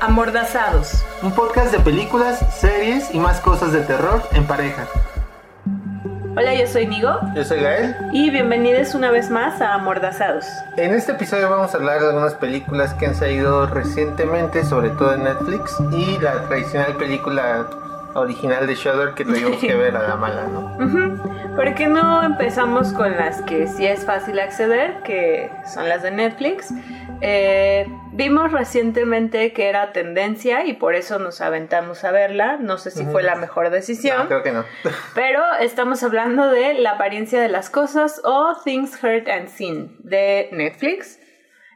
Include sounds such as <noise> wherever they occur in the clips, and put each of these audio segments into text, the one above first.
Amordazados. Un podcast de películas, series y más cosas de terror en pareja. Hola, yo soy Nigo Yo soy Gael. y bienvenidos una vez más a Amordazados. En este episodio vamos a hablar de algunas películas que han salido recientemente, sobre todo en Netflix, y la tradicional película original de Shudder que tuvimos que ver a la mala, ¿no? <laughs> ¿Por qué no empezamos con las que sí es fácil acceder, que son las de Netflix? Eh, vimos recientemente que era tendencia y por eso nos aventamos a verla. No sé si fue la mejor decisión. No, creo que no. <laughs> Pero estamos hablando de La apariencia de las cosas o Things Heard and Seen de Netflix.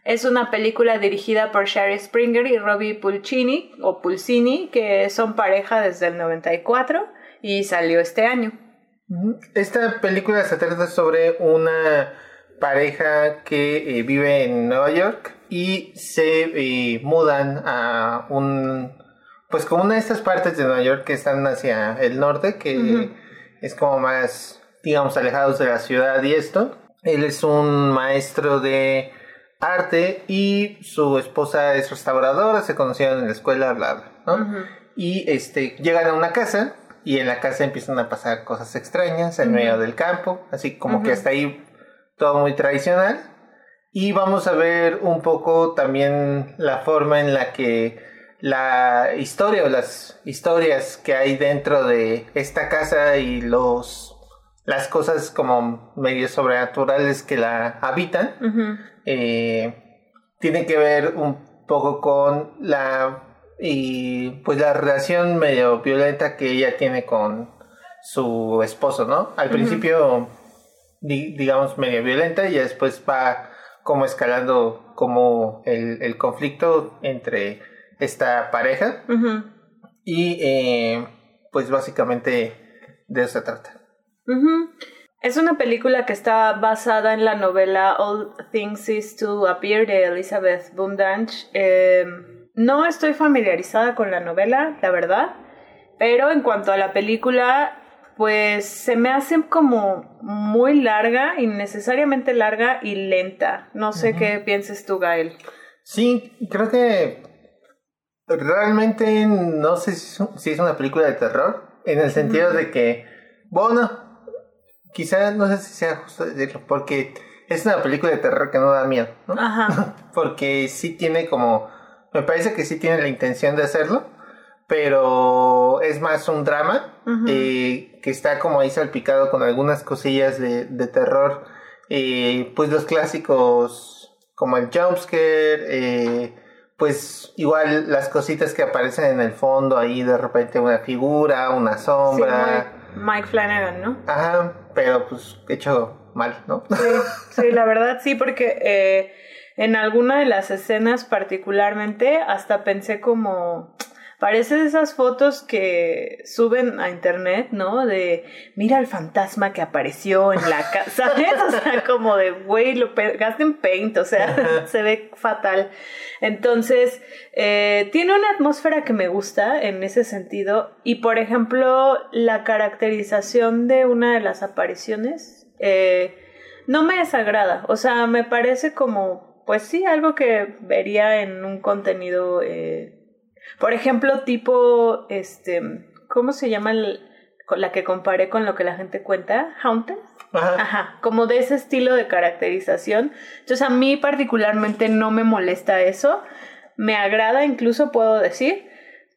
Es una película dirigida por Sherry Springer y Robbie Pulcini o Pulcini, que son pareja desde el 94 y salió este año. Esta película se trata sobre una pareja que eh, vive en Nueva York y se eh, mudan a un pues como una de estas partes de Nueva York que están hacia el norte que es como más digamos alejados de la ciudad y esto. Él es un maestro de arte y su esposa es restauradora se conocieron en la escuela bla bla ¿no? y este llegan a una casa y en la casa empiezan a pasar cosas extrañas en medio del campo así como que hasta ahí todo muy tradicional. Y vamos a ver un poco también la forma en la que la historia o las historias que hay dentro de esta casa y los las cosas como medio sobrenaturales que la habitan eh, tienen que ver un poco con la y pues la relación medio violenta que ella tiene con su esposo, ¿no? Al principio di- digamos, medio violenta y después va como escalando como el, el conflicto entre esta pareja y eh, pues básicamente de eso se trata. Es una película que está basada en la novela All Things Is to Appear de Elizabeth Bundanch. Eh, no estoy familiarizada con la novela, la verdad, pero en cuanto a la película, pues se me hace como muy larga, innecesariamente larga y lenta. No sé qué pienses tú, Gael. Sí, creo que realmente no sé si es una película de terror, en el sentido de que, bueno, quizás no sé si sea justo decirlo, porque es una película de terror que no da miedo, ¿no? Ajá. <laughs> porque sí tiene como, me parece que sí tiene la intención de hacerlo, pero es más un drama eh, que está como ahí salpicado con algunas cosillas de, de terror, eh, pues los clásicos como el jumpscare, eh, pues igual las cositas que aparecen en el fondo, ahí de repente una figura, una sombra, Mike Flanagan, ¿no? ajá, pero pues hecho mal, ¿no? Sí, sí, la verdad sí, porque eh, en alguna de las escenas particularmente hasta pensé como... Parece de esas fotos que suben a internet, ¿no? De mira el fantasma que apareció en la casa, <laughs> ¿sabes? O sea, como de, güey, lo pegaste en paint, o sea, <laughs> se ve fatal. Entonces, eh, tiene una atmósfera que me gusta en ese sentido. Y por ejemplo, la caracterización de una de las apariciones eh, no me desagrada. O sea, me parece como, pues sí, algo que vería en un contenido, eh, por ejemplo, tipo, este, ¿cómo se llama el- la que comparé con lo que la gente cuenta? Haunted. Ajá. Ajá, como de ese estilo de caracterización. Entonces a mí particularmente no me molesta eso. Me agrada incluso puedo decir.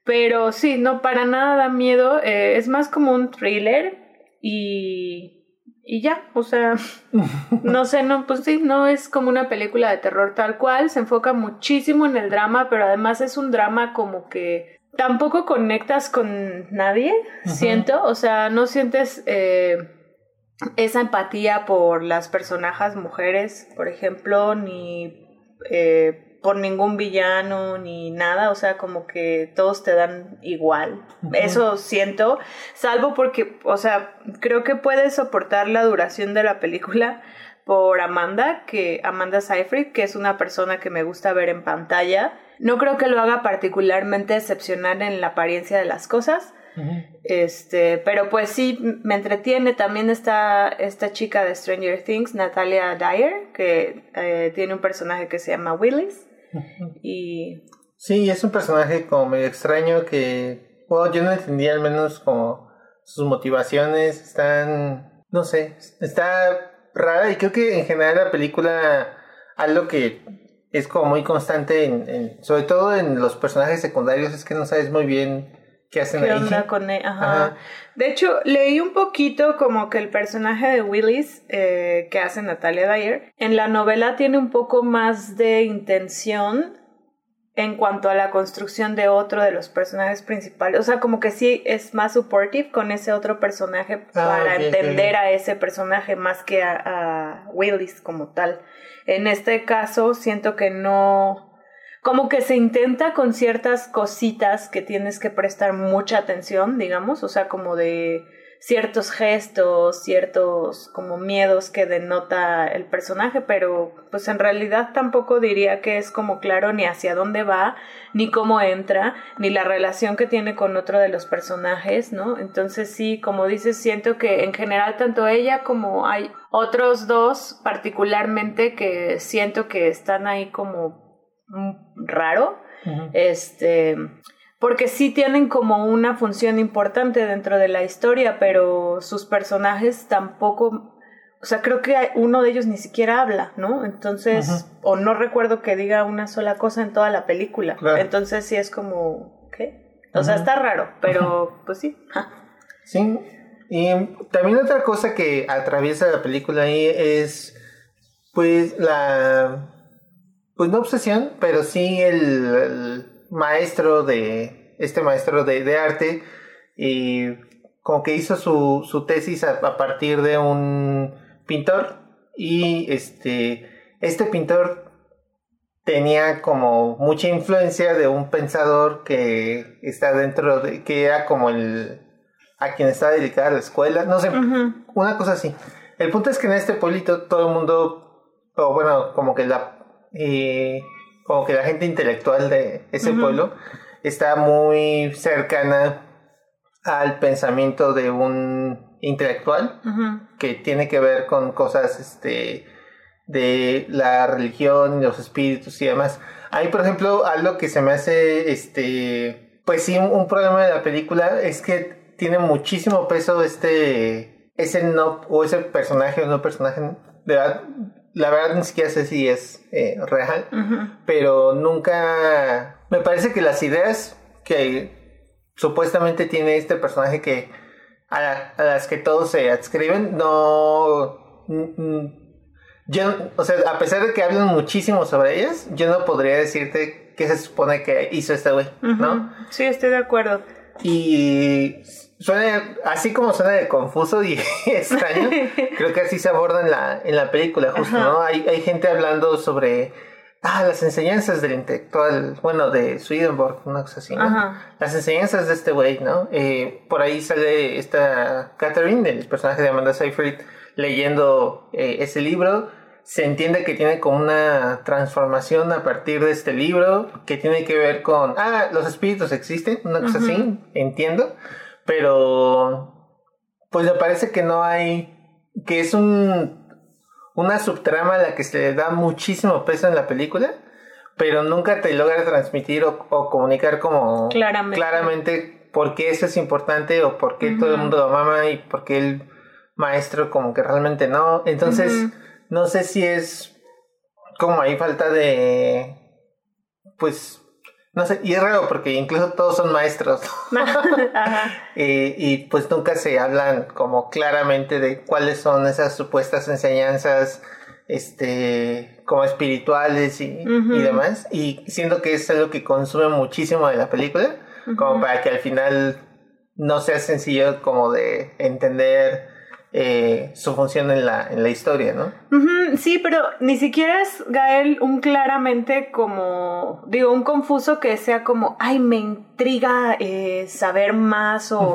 Pero sí, no, para nada da miedo. eh, es más como un thriller y, y ya, o sea, no sé, no, pues sí, no es como una película de terror tal cual. Se enfoca muchísimo en el drama, pero además es un drama como que tampoco conectas con nadie, siento. O sea, no sientes... eh, esa empatía por las personajes mujeres, por ejemplo, ni eh, por ningún villano, ni nada, o sea, como que todos te dan igual. Eso siento, salvo porque, o sea, creo que puedes soportar la duración de la película por Amanda, que Amanda Seyfried, que es una persona que me gusta ver en pantalla. No creo que lo haga particularmente excepcional en la apariencia de las cosas, este, pero pues sí, me entretiene. También está esta chica de Stranger Things, Natalia Dyer, que eh, tiene un personaje que se llama Willis. Y Sí, es un personaje como medio extraño que, bueno, yo no entendía al menos como sus motivaciones, están, no sé, está rara y creo que en general la película, algo que es como muy constante, en, sobre todo en los personajes secundarios, es que no sabes muy bien qué hacen ¿Qué ahí. onda con él? Ajá. De hecho, leí un poquito como que el personaje de Willis eh, que hace Natalia Dyer, en la novela tiene un poco más de intención en cuanto a la construcción de otro de los personajes principales. O sea, como que sí es más supportive con ese otro personaje Ah, para entender a ese personaje más que a, a Willis como tal. En este caso, siento que no. Como que se intenta con ciertas cositas que tienes que prestar mucha atención, digamos, o sea, como de ciertos gestos, ciertos como miedos que denota el personaje, pero pues en realidad tampoco diría que es como claro ni hacia dónde va, ni cómo entra, ni la relación que tiene con otro de los personajes, ¿no? Entonces sí, como dices, siento que en general tanto ella como hay otros dos particularmente que siento que están ahí como mm, raro, este, porque sí tienen como una función importante dentro de la historia, pero sus personajes tampoco, o sea, creo que uno de ellos ni siquiera habla, ¿no? Entonces, o no recuerdo que diga una sola cosa en toda la película. Claro. Entonces sí es como, ¿qué? O sea, está raro, pero pues sí. <laughs> Sí, y también otra cosa que atraviesa la película ahí es, pues, la, pues no obsesión, pero sí el, el maestro de, este maestro de, de arte, y como que hizo su, su tesis a, a partir de un pintor, y este, este pintor tenía como mucha influencia de un pensador que está dentro de, que era como el, a quien está dedicada la escuela, no sé, una cosa así. El punto es que en este pueblito todo el mundo, o bueno, como que la, eh, como que la gente intelectual de ese pueblo está muy cercana al pensamiento de un intelectual que tiene que ver con cosas este de la religión, los espíritus y demás. Hay, por ejemplo, algo que se me hace este pues sí un, un problema de la película es que tiene muchísimo peso este ese no o ese personaje o no personaje de verdad la verdad ni siquiera sé si es eh, real pero nunca me parece que las ideas que supuestamente tiene este personaje que a, la- a las que todos se adscriben no yo o sea a pesar de que hablan muchísimo sobre ellas yo no podría decirte qué se supone que hizo este güey no. Sí, estoy de acuerdo. Y suena así como suena de confuso y <laughs> extraño <laughs> creo que así se aborda en la, en la película justo, Ajá. ¿no? Hay, hay gente hablando sobre ah, las enseñanzas del intelectual, bueno, de Swedenborg, una cosa así, ¿no? Ajá. Las enseñanzas de este güey, ¿no? Eh, por ahí sale esta Catherine, el personaje de Amanda Seyfried, leyendo eh, ese libro. Se entiende que tiene como una transformación a partir de este libro, que tiene que ver con, ah, los espíritus existen, una cosa así, entiendo, pero pues me parece que no hay, que es un, una subtrama a la que se le da muchísimo peso en la película, pero nunca te logra transmitir o, o comunicar como Claramente. claramente por qué eso es importante o por qué todo el mundo lo mama y por qué el maestro como que realmente no. Entonces. No sé si es como hay falta de, pues, no sé, y es raro porque incluso todos son maestros. <laughs> Ajá. <laughs> Y pues nunca se hablan como claramente de cuáles son esas supuestas enseñanzas este como espirituales y, demás y siento que es algo que consume muchísimo de la película como para que al final no sea sencillo como de entender eh, su función en la, en la historia, ¿no? Sí, pero ni siquiera es Gael un claramente como, digo, un confuso que sea como, ay, me intriga eh, saber más o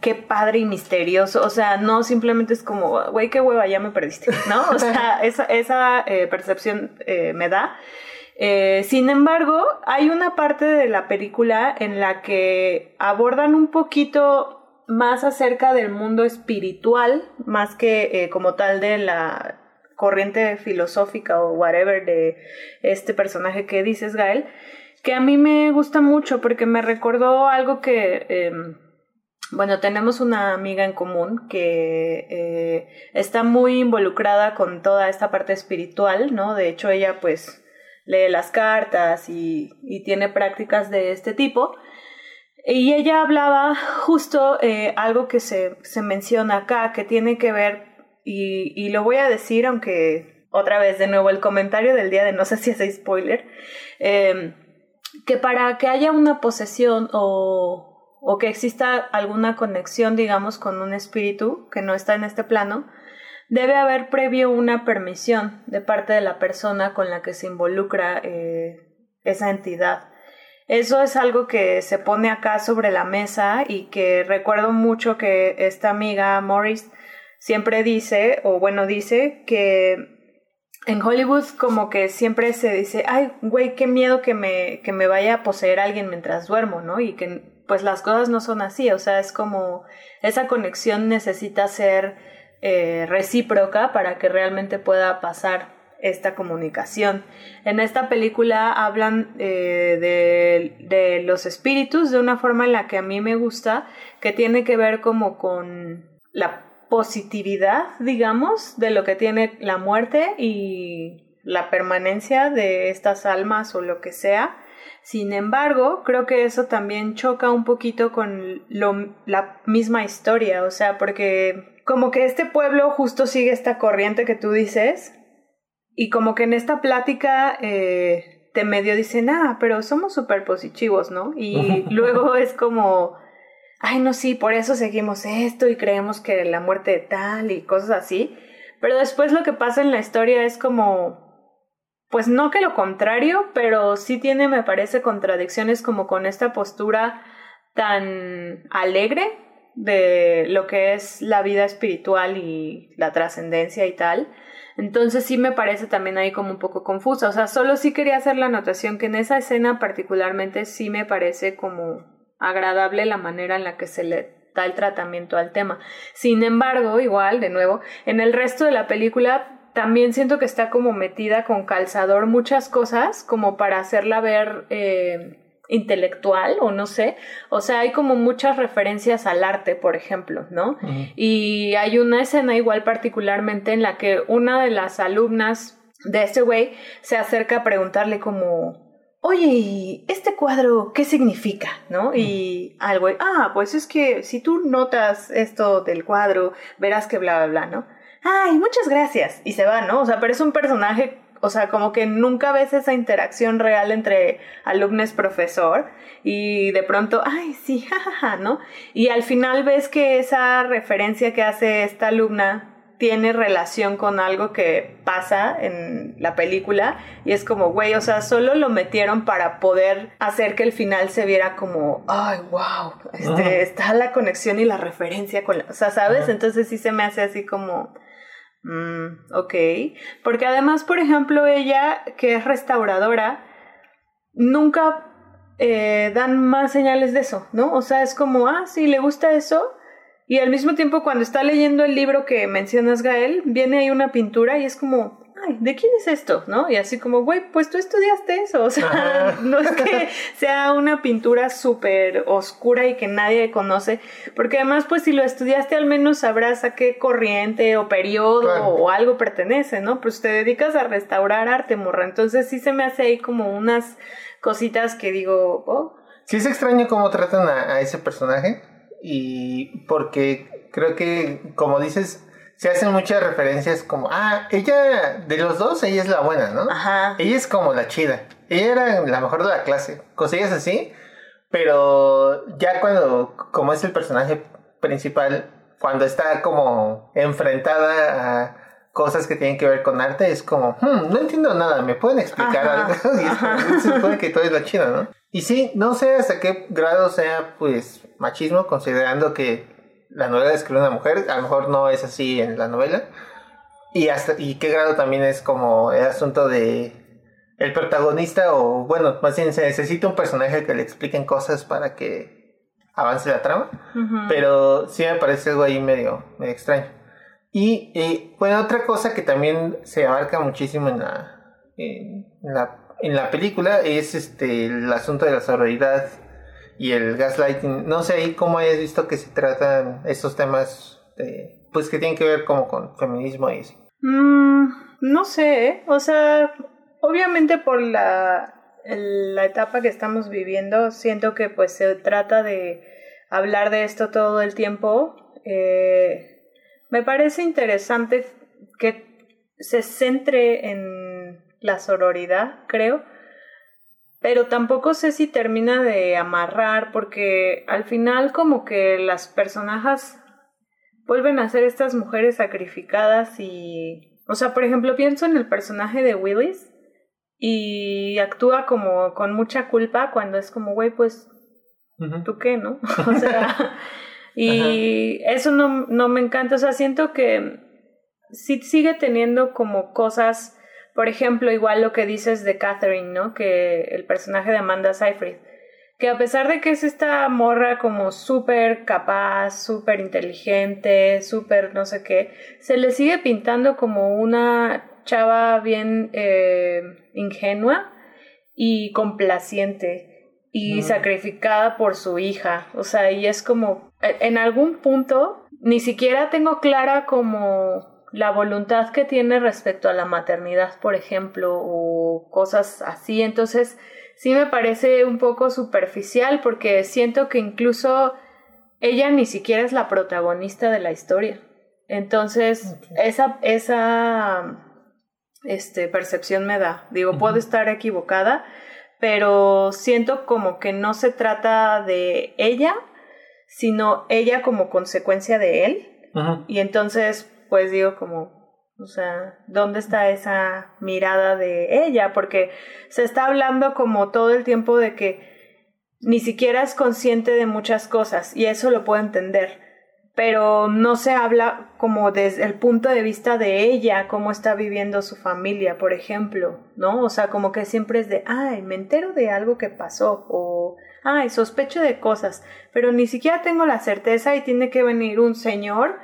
qué padre y misterioso. O sea, no simplemente es como, güey, qué hueva, ya me perdiste, ¿no? O <laughs> sea, esa, esa eh, percepción me da. Eh, sin embargo, hay una parte de la película en la que abordan un poquito más acerca del mundo espiritual, más que eh, como tal de la corriente filosófica o whatever de este personaje que dices, Gael. que a mí me gusta mucho porque me recordó algo que, em, bueno, tenemos una amiga en común que eh, está muy involucrada con toda esta parte espiritual, ¿no? De hecho, ella pues lee las cartas y, y tiene prácticas de este tipo. Y ella hablaba justo eh, algo que se, se, menciona acá, que tiene que ver, y, y, lo voy a decir, aunque otra vez de nuevo el comentario del día de no sé si es spoiler, eh, que para que haya una posesión o, o que exista alguna conexión, digamos, con un espíritu que no está en este plano, debe haber previo una permisión de parte de la persona con la que se involucra eh, esa entidad. Eso es algo que se pone acá sobre la mesa y que recuerdo mucho que esta amiga Morris siempre dice, o bueno, dice que en Hollywood como que siempre se dice, ay, güey, qué miedo que me, que me vaya a poseer alguien mientras duermo, ¿no? Y que pues las cosas no son así, o sea, es como esa conexión necesita ser eh, recíproca para que realmente pueda pasar esta comunicación. En esta película hablan eh, de, de, los espíritus de una forma en la que a mí me gusta, que tiene que ver como con la positividad, digamos, de lo que tiene la muerte y la permanencia de estas almas o lo que sea. Sin embargo, creo que eso también choca un poquito con lo, la misma historia, o sea, porque como que este pueblo justo sigue esta corriente que tú dices, y como que en esta plática eh, te medio dicen, ah, pero somos súper positivos, ¿no? Y <laughs> luego es como, ay, no, sí, por eso seguimos esto y creemos que la muerte de tal y cosas así. Pero después lo que pasa en la historia es como, pues no que lo contrario, pero sí tiene, me parece, contradicciones como con esta postura tan alegre de lo que es la vida espiritual y la trascendencia y tal entonces sí me parece también ahí como un poco confusa. O sea, solo sí quería hacer la anotación que en esa escena particularmente sí me parece como agradable la manera en la que se le da el tratamiento al tema. Sin embargo, igual, de nuevo, en el resto de la película también siento que está como metida con calzador muchas cosas como para hacerla ver eh, intelectual o no sé. O sea, hay como muchas referencias al arte, por ejemplo, ¿no? Y hay una escena igual particularmente en la que una de las alumnas de este güey se acerca a preguntarle como, oye, este cuadro qué significa? ¿No? Y al güey, ah, pues es que si tú notas esto del cuadro, verás que bla, bla, bla, ¿no? Ay, muchas gracias. Y se va, ¿no? O sea, pero es un personaje o sea, como que nunca ves esa interacción real entre alumno-profesor y de pronto, ay, sí, <laughs> jajaja, ¿no? Y al final ves que esa referencia que hace esta alumna tiene relación con algo que pasa en la película y es como, güey, o sea, solo lo metieron para poder hacer que el final se viera como, ay, wow, este, está la conexión y la referencia con la, o sea, ¿sabes? Entonces sí se me hace así como Mm, ok. Porque además, por ejemplo, ella, que es restauradora, nunca eh, dan más señales de eso, ¿no? O sea, es como, ah, sí, le gusta eso. Y al mismo tiempo, cuando está leyendo el libro que mencionas, Gael, viene ahí una pintura y es como, ay, ¿de quién es esto? ¿No? Y así como, güey, pues tú estudiaste eso. O sea, <laughs> no es que sea una pintura súper oscura y que nadie conoce, porque además, pues si lo estudiaste, al menos sabrás a qué corriente o periodo o algo pertenece, ¿no? Pues te dedicas a restaurar arte, morra. Entonces sí se me hace ahí como unas cositas que digo, oh. Sí es extraño cómo tratan a ese personaje y porque creo que, como dices, se hacen muchas referencias como, ah, ella, de los dos, ella es la buena, ¿no? Ajá. Ella es como la chida. Ella era la mejor de la clase. Cosillas así. Pero ya cuando, como es el personaje principal, cuando está como enfrentada a cosas que tienen que ver con arte, es como, hmm, no entiendo nada, ¿me pueden explicar algo? <laughs> y se supone que todo es la chida, ¿no? Y sí, no sé hasta qué grado sea, pues, machismo, considerando que la novela escribe una mujer, a lo mejor no es así en la novela. Y hasta y qué grado también es como el asunto de el protagonista o bueno, más bien se necesita un personaje que le expliquen cosas para que avance la trama, pero sí me parece algo ahí medio, medio extraño. Y, bueno, otra cosa que también se abarca muchísimo en la, en la en la película es este el asunto de la sororidad y el gaslighting. No sé ahí cómo hayas visto que se tratan estos temas, pues que tienen que ver como con feminismo y. Mm, no sé, ¿eh? o sea, obviamente por la, la etapa que estamos viviendo, siento que pues se trata de hablar de esto todo el tiempo. Eh, me parece interesante que se centre en la sororidad, creo, pero tampoco sé si termina de amarrar porque al final como que las personajes vuelven a ser estas mujeres sacrificadas y, o sea, por ejemplo, pienso en el personaje de Willis y actúa como con mucha culpa cuando es como, güey, pues, ¿tú qué, no? <laughs> o sea, y eso no, no me encanta, o sea, siento que sí sigue teniendo como cosas, por ejemplo, igual lo que dices de Catherine, ¿no? Que el personaje de Amanda Seyfried, que a pesar de que es esta morra como súper capaz, súper inteligente, súper no sé qué, se le sigue pintando como una chava bien eh, ingenua y complaciente y sacrificada por su hija. O sea, y es como, en algún punto, ni siquiera tengo clara como la voluntad que tiene respecto a la maternidad, por ejemplo, o cosas así. Entonces, sí me parece un poco superficial porque siento que incluso ella ni siquiera es la protagonista de la historia. Entonces, esa, esa este, percepción me da. Digo, puedo estar equivocada, pero siento como que no se trata de ella, sino ella como consecuencia de él. Y entonces pues digo como, o sea, ¿dónde está esa mirada de ella? Porque se está hablando como todo el tiempo de que ni siquiera es consciente de muchas cosas y eso lo puedo entender, pero no se habla como desde el punto de vista de ella, cómo está viviendo su familia, por ejemplo, ¿no? O sea, como que siempre es de, ay, me entero de algo que pasó o, ay, sospecho de cosas, pero ni siquiera tengo la certeza y tiene que venir un señor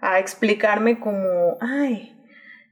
a explicarme como, ay,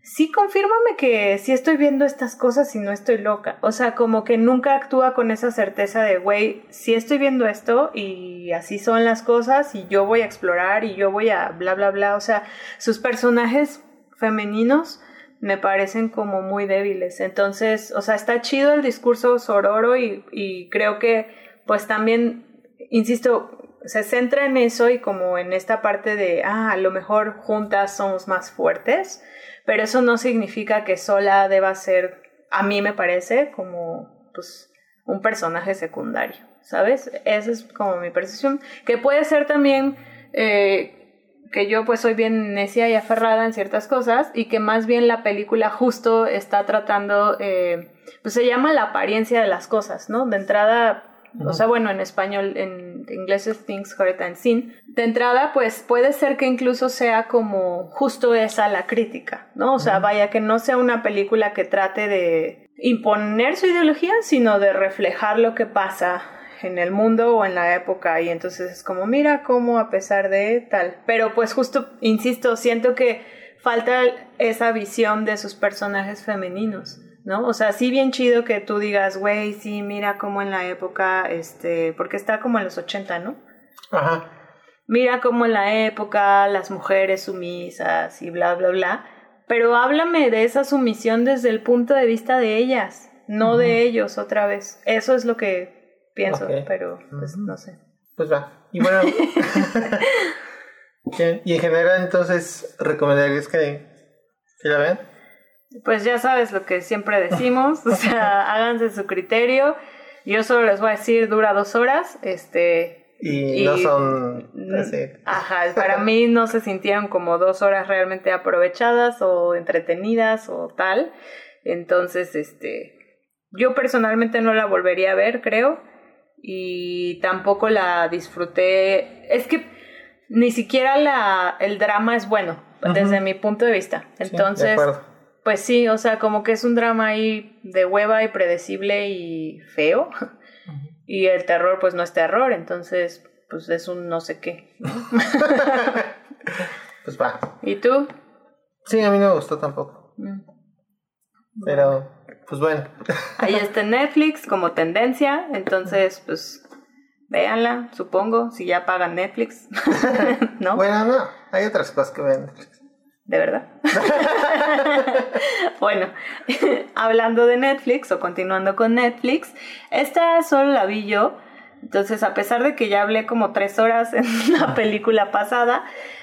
sí, confírmame que sí estoy viendo estas cosas y no estoy loca. O sea, como que nunca actúa con esa certeza de, güey, sí estoy viendo esto y así son las cosas y yo voy a explorar y yo voy a bla, bla, bla. O sea, sus personajes femeninos me parecen como muy débiles. Entonces, o sea, está chido el discurso sororo y, y creo que pues también, insisto, se centra en eso y como en esta parte de, ah, a lo mejor juntas somos más fuertes, pero eso no significa que sola deba ser, a mí me parece, como pues un personaje secundario, ¿sabes? Esa es como mi percepción, que puede ser también eh, que yo pues soy bien necia y aferrada en ciertas cosas y que más bien la película justo está tratando, eh, pues se llama la apariencia de las cosas, ¿no? De entrada o sea, bueno, en español, en inglés es Things Heard and Seen. De entrada, pues puede ser que incluso sea como justo esa la crítica, ¿no? O sea, vaya que no sea una película que trate de imponer su ideología, sino de reflejar lo que pasa en el mundo o en la época. Y entonces es como mira cómo a pesar de tal pero pues justo insisto siento que falta esa visión de sus personajes femeninos ¿no? O sea, sí bien chido que tú digas, güey, sí, mira cómo en la época, este, porque está como en los 80, ¿no? Ajá. Mira cómo en la época las mujeres sumisas y bla, bla, bla. Pero háblame de esa sumisión desde el punto de vista de ellas, no de ellos otra vez. Eso es lo que pienso, pero pues no sé. Pues va. Y bueno. <laughs> <laughs> y en general entonces, ¿recomendarías que, que la vean? Pues ya sabes lo que siempre decimos, o sea, <laughs> háganse su criterio. Yo solo les voy a decir, dura dos horas, este... Y, no son... Ajá, para mí no se sintieron como dos horas realmente aprovechadas o entretenidas o tal. Entonces, este... Yo personalmente no la volvería a ver, creo. Y tampoco la disfruté. Es que ni siquiera la, el drama es bueno, desde mi punto de vista. Entonces... Pues sí, o sea, como que es un drama ahí de hueva y predecible y feo. <laughs> Y el terror, pues no es terror, entonces, pues es un no sé qué. <laughs> pues va. ¿Y tú? Sí, a mí no me gustó tampoco. Mm. Pero, Pues bueno. <laughs> Ahí está Netflix como tendencia, entonces pues véanla, supongo, si ya pagan Netflix. ¿No? Bueno, no, hay otras cosas que ven Netflix. ¿De verdad? <laughs> bueno, <laughs> hablando de Netflix o continuando con Netflix, esta solo la vi yo. Entonces, a pesar de que ya hablé como tres horas en <laughs> la película pasada,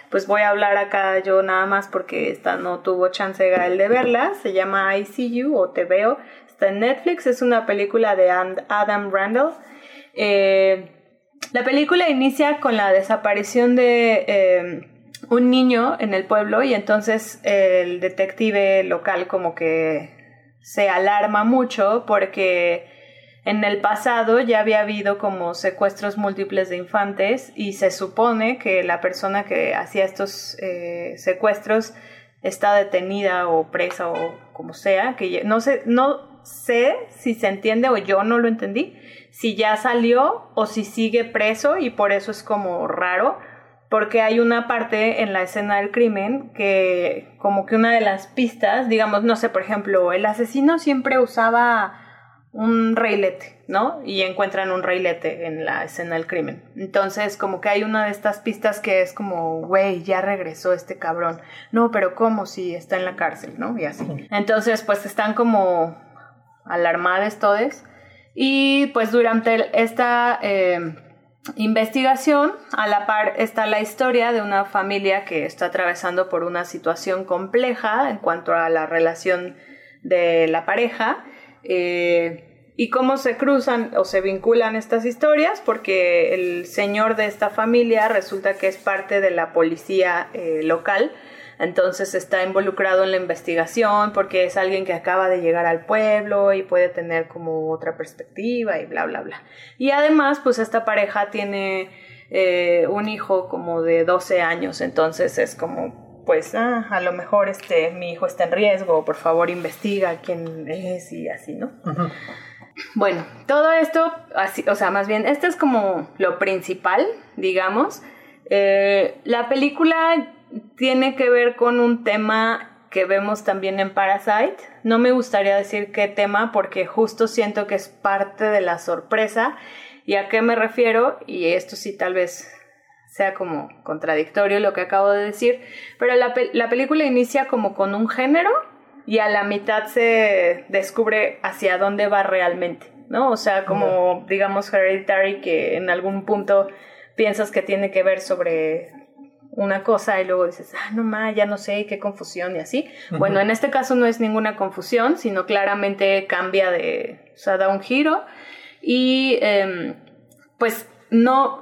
pues voy a hablar acá yo nada más porque esta no tuvo chance Gael de verla. Se llama I See You o Te Veo. Está en Netflix. Es una película de Adam Randall. Eh, la película inicia con la desaparición de eh, un niño en el pueblo y entonces el detective local como que se alarma mucho porque en el pasado ya había habido como secuestros múltiples de infantes y se supone que la persona que hacía estos eh, secuestros está detenida o presa o como sea, que no sé, no sé si se entiende o yo no lo entendí, si ya salió o si sigue preso y por eso es como raro, porque hay una parte en la escena del crimen que como que una de las pistas, digamos, no sé, por ejemplo, el asesino siempre usaba un reilete, ¿no? Y encuentran un reilete en la escena del crimen. Entonces, como que hay una de estas pistas que es como, güey, ya regresó este cabrón. No, pero ¿cómo si está en la cárcel, ¿no? Y así. Entonces, pues están como alarmados todos. Y pues durante esta eh, investigación, a la par está la historia de una familia que está atravesando por una situación compleja en cuanto a la relación de la pareja eh, y cómo se cruzan o se vinculan estas historias, porque el señor de esta familia resulta que es parte de la policía eh, local, entonces está involucrado en la investigación porque es alguien que acaba de llegar al pueblo y puede tener como otra perspectiva y bla, bla, bla. Y además, pues esta pareja tiene eh, un hijo como de 12 años, entonces es como pues ah, a lo mejor este mi hijo está en riesgo, por favor investiga quién es y así, ¿no? Bueno, todo esto, así, o sea, más bien, esto es como lo principal, digamos. Eh, la película tiene que ver con un tema que vemos también en Parasite. No me gustaría decir qué tema porque justo siento que es parte de la sorpresa. ¿Y a qué me refiero? Y esto sí tal vez sea como contradictorio lo que acabo de decir, pero la, la película inicia como con un género y a la mitad se descubre hacia dónde va realmente, ¿no? O sea, como digamos Hereditary que en algún punto piensas que tiene que ver sobre una cosa y luego dices, ah, no más, ya no sé, qué confusión y así. Bueno, en este caso no es ninguna confusión, sino claramente cambia de, o sea, da un giro y em, pues no,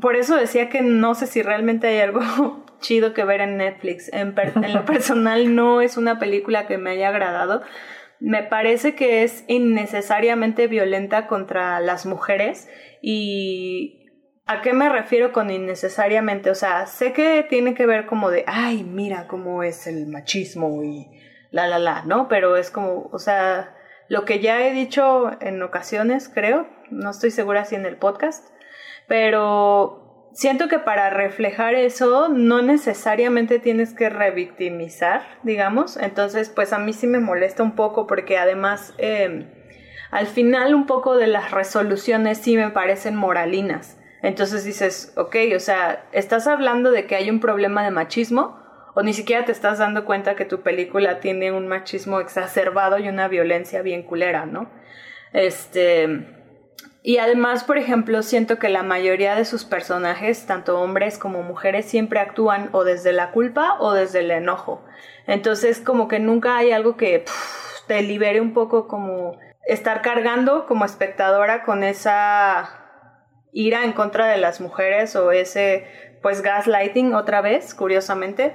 por eso decía que no sé si realmente hay algo <laughs> chido que ver en Netflix. En, lo <laughs> personal no es una película que me haya agradado. Me parece que es innecesariamente violenta contra las mujeres y ¿A qué me refiero con innecesariamente? O sea, sé que tiene que ver como de, ay, mira cómo es el machismo y la, la, la, ¿no? Pero es como, o sea, lo que ya he dicho en ocasiones, creo, no estoy segura si en el podcast, pero siento que para reflejar eso no necesariamente tienes que revictimizar, digamos. Entonces, pues a mí sí me molesta un poco porque además em, al final un poco de las resoluciones sí me parecen moralinas. Entonces dices, ok, o sea, estás hablando de que hay un problema de machismo o ni siquiera te estás dando cuenta que tu película tiene un machismo exacerbado y una violencia bien culera, ¿no? Este y además, por ejemplo, siento que la mayoría de sus personajes, tanto hombres como mujeres, siempre actúan o desde la culpa o desde el enojo. Entonces, como que nunca hay algo que te libere un poco como estar cargando como espectadora con esa ira en contra de las mujeres o ese pues gaslighting otra vez, curiosamente.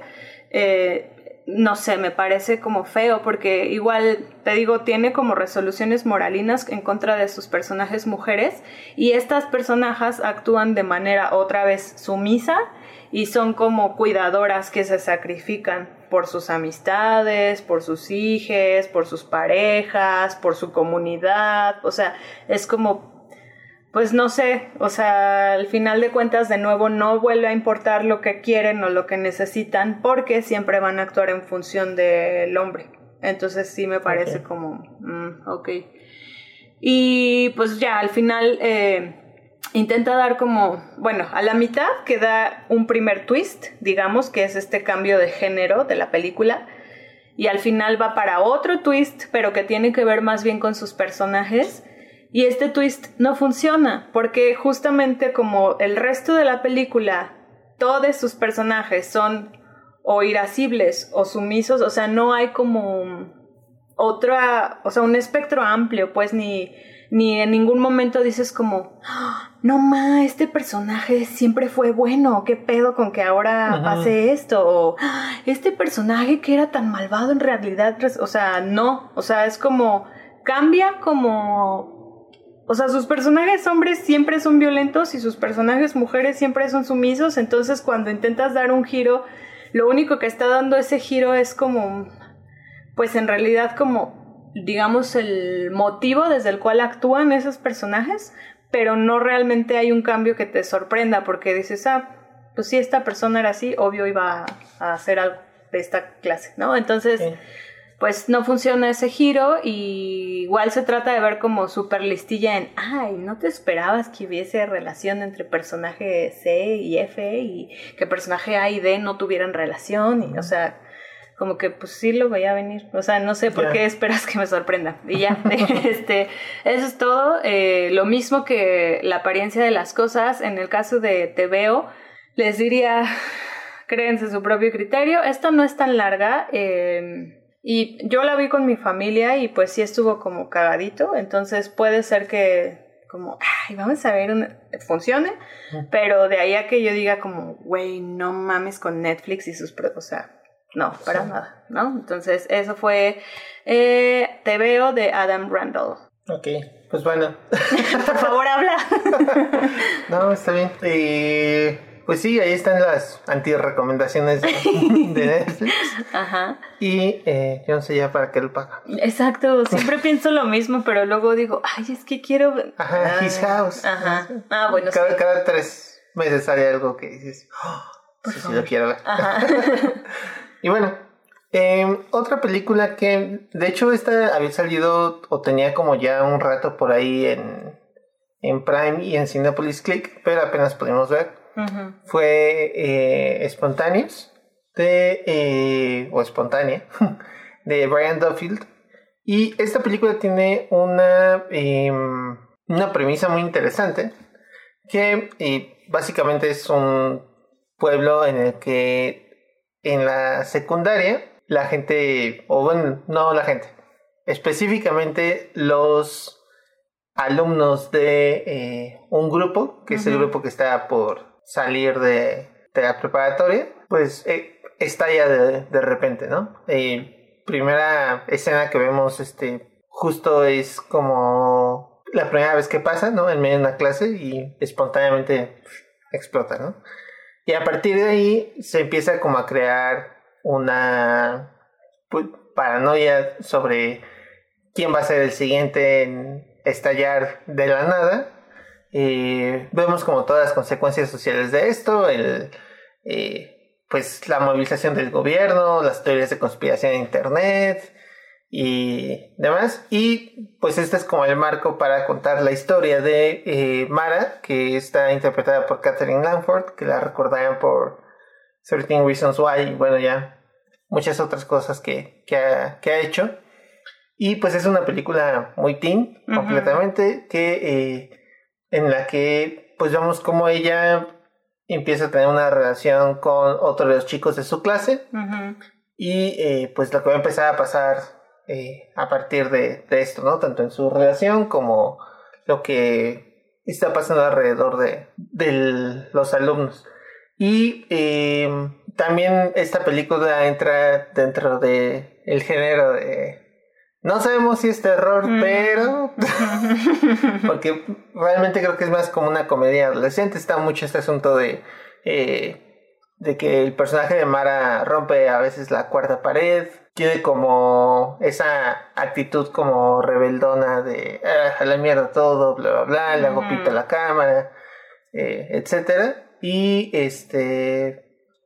Eh, no sé, me parece como feo porque igual, te digo, tiene como resoluciones moralinas en contra de sus personajes mujeres y estas personajes actúan de manera otra vez sumisa y son como cuidadoras que se sacrifican por sus amistades, por sus hijos, por sus parejas, por su comunidad, o sea, es como pues no sé, o sea, al final de cuentas de nuevo no vuelve a importar lo que quieren o lo que necesitan porque siempre van a actuar en función del hombre. Entonces sí me parece como, mm, ok. Y pues ya, al final eh, intenta dar como, bueno, a la mitad queda un primer twist, digamos, que es este cambio de género de la película. Y al final va para otro twist, pero que tiene que ver más bien con sus personajes. Y este twist no funciona, porque justamente como el resto de la película, todos sus personajes son o irascibles o sumisos, o sea, no hay como otra, o sea, un espectro amplio, pues ni, ni en ningún momento dices como, ¡Ah! no ma, este personaje siempre fue bueno, qué pedo con que ahora pase esto, o ¡Ah! este personaje que era tan malvado en realidad, o sea, no, o sea, es como, cambia como, o sea, sus personajes hombres siempre son violentos y sus personajes mujeres siempre son sumisos, entonces cuando intentas dar un giro, lo único que está dando ese giro es como, pues en realidad como, digamos, el motivo desde el cual actúan esos personajes, pero no realmente hay un cambio que te sorprenda porque dices, ah, pues si esta persona era así, obvio iba a hacer algo de esta clase, ¿no? Entonces, pues no funciona ese giro y igual se trata de ver como súper listilla en, ay, no te esperabas que hubiese relación entre personaje C y F y que personaje A y D no tuvieran relación y, o sea, como que pues sí lo veía venir, o sea, no sé por qué esperas que me sorprenda. Y ya, <laughs> este, eso es todo, eh, lo mismo que la apariencia de las cosas, en el caso de Te veo, les diría, <sighs> créense su propio criterio, esta no es tan larga, eh, y yo la vi con mi familia y pues sí estuvo como cagadito, entonces puede ser que como, ay, vamos a ver, un... funcione, pero de ahí a que yo diga como, güey, no mames con Netflix y sus... O sea, no, para nada, ¿no? Entonces eso fue eh, Te veo de Adam Randall. Ok, pues bueno. <laughs> Por favor, habla. <laughs> no, está bien. Eh, pues sí, ahí están las anti-recomendaciones <laughs> de, Netflix. Ajá. Y eh, yo no sé ya para qué lo paga. Exacto, siempre pienso lo mismo, pero luego digo, ay, es que quiero. Ajá, His House. Ajá. Ah, bueno, cada, sí. Cada tres meses sale algo que dices, oh, sí, sí lo quiero ver. Ajá. <laughs> y bueno, eh, otra película que, de hecho, esta había salido o tenía como ya un rato por ahí en, en Prime y en Cinepolis Click, pero apenas pudimos ver fue eh, Spontaneous de, eh, o Espontánea <laughs> de Brian Duffield. Y esta película tiene una, em, una premisa muy interesante que eh, básicamente es un pueblo en el que en la secundaria la gente, o bueno, no la gente, específicamente los alumnos de un grupo, que es el grupo que está por salir de, la preparatoria, pues eh, estalla de, de repente, ¿no? Eh, primera escena que vemos, este, justo es como la primera vez que pasa, ¿no? En medio de una clase y espontáneamente explota, ¿no? Y a partir de ahí se empieza como a crear una pues, paranoia sobre quién va a ser el siguiente en estallar de la nada eh, vemos como todas las consecuencias sociales de esto, el, eh, pues la movilización del gobierno, las teorías de conspiración en Internet y demás. Y pues este es como el marco para contar la historia de eh, Mara, que está interpretada por Catherine Lanford, que la recordarán por Certain Reasons Why y bueno ya muchas otras cosas que, que, ha, que ha hecho. Y pues es una película muy teen, completamente, que en la que pues vemos cómo ella empieza a tener una relación con otro de los chicos de su clase y eh, pues lo que va a empezar a pasar eh, a partir de, esto, ¿no? Tanto en su relación como lo que está pasando alrededor de, de los alumnos. Y eh, también esta película entra dentro de el género de no sabemos si es terror, mm. pero. <laughs> porque realmente creo que es más como una comedia adolescente. Está mucho este asunto de. Eh, de que el personaje de Mara rompe a veces la cuarta pared. Tiene como esa actitud como rebeldona de. Ah, a la mierda todo, bla, bla, bla. Le hago a la cámara, eh, etcétera. Y este.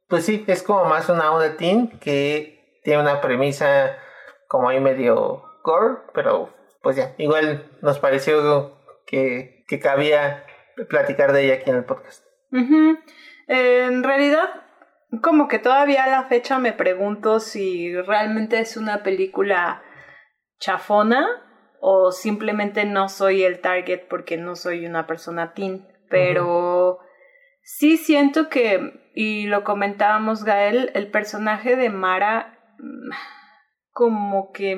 Pues sí, es como más una onda teen que tiene una premisa como ahí medio gore, pero pues ya, igual nos pareció que, que cabía platicar de ella aquí en el podcast. en realidad, como que todavía a la fecha me pregunto si realmente es una película chafona o simplemente no soy el target porque no soy una persona teen. Pero sí siento que, y lo comentábamos Gael, el personaje de Mara mm, como que...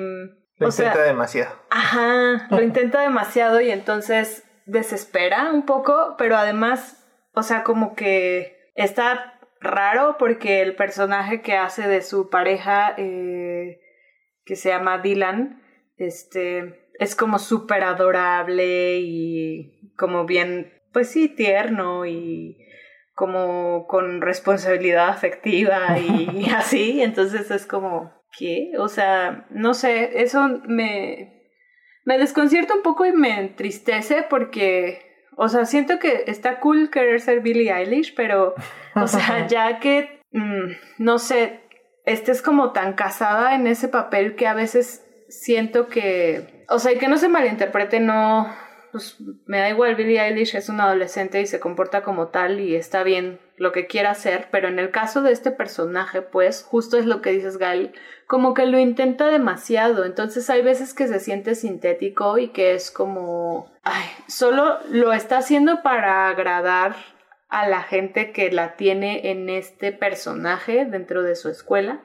Lo intenta demasiado. Ajá, lo <laughs> intenta demasiado y entonces desespera un poco, pero además, o sea, como que está raro porque el personaje que hace de su pareja, eh, que se llama Dylan, este, es como súper adorable y como bien, pues sí, tierno y como con responsabilidad afectiva y así, entonces es como, ¿qué? O sea, no sé, eso me, me desconcierta un poco y me entristece porque, o sea, siento que está cool querer ser Billie Eilish, pero, o sea, <laughs> ya que, mm, no sé, estés como tan casada en ese papel que a veces siento que, o sea, y que no se malinterprete, no, pues me da igual, Billie Eilish es una adolescente y se comporta como tal y está bien lo que quiera hacer, pero en el caso de este personaje, pues justo es lo que dices, Gal, como que lo intenta demasiado, entonces hay veces que se siente sintético y que es como, ay, solo lo está haciendo para agradar a la gente que la tiene en este personaje dentro de su escuela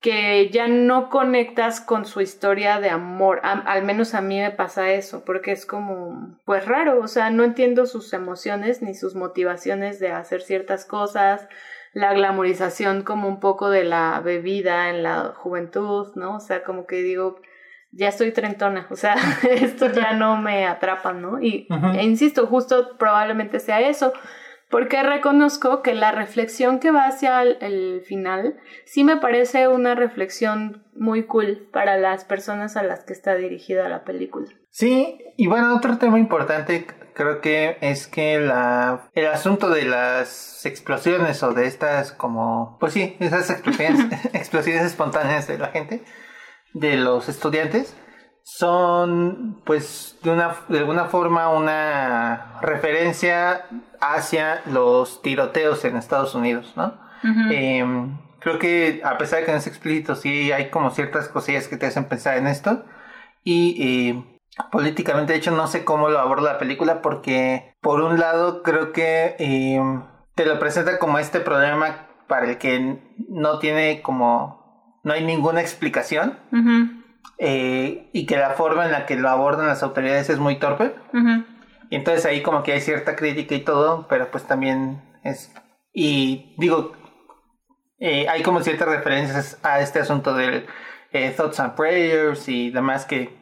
que ya no conectas con su historia de amor. al menos a mí me pasa eso, porque es como, pues raro, o sea, no entiendo sus emociones ni sus motivaciones de hacer ciertas cosas, la glamorización como un poco de la bebida en la juventud, ¿no? O sea, como que digo, ya estoy trentona, o sea, <laughs> esto ya no me atrapa, ¿no? Y e insisto, justo probablemente sea eso porque reconozco que la reflexión que va hacia el, final sí me parece una reflexión muy cool para las personas a las que está dirigida la película. Sí, y bueno, otro tema importante creo que es que la, el asunto de las explosiones o de estas como, pues sí, esas explosiones, <laughs> <laughs> explosiones espontáneas de la gente, de los estudiantes, son pues de, una, de alguna forma una referencia hacia los tiroteos en Estados Unidos, ¿no? Em, creo que a pesar de que no es explícito, sí hay como ciertas cosillas que te hacen pensar en esto. Y eh, políticamente, de hecho, no sé cómo lo aborda la película porque, por un lado, creo que em, te lo presenta como este problema para el que no tiene como, no hay ninguna explicación. Eh, y que la forma en la que lo abordan las autoridades es muy torpe. Y entonces ahí como que hay cierta crítica y todo, pero pues también es... Y digo, eh, hay como ciertas referencias a este asunto del eh, Thoughts and Prayers y demás que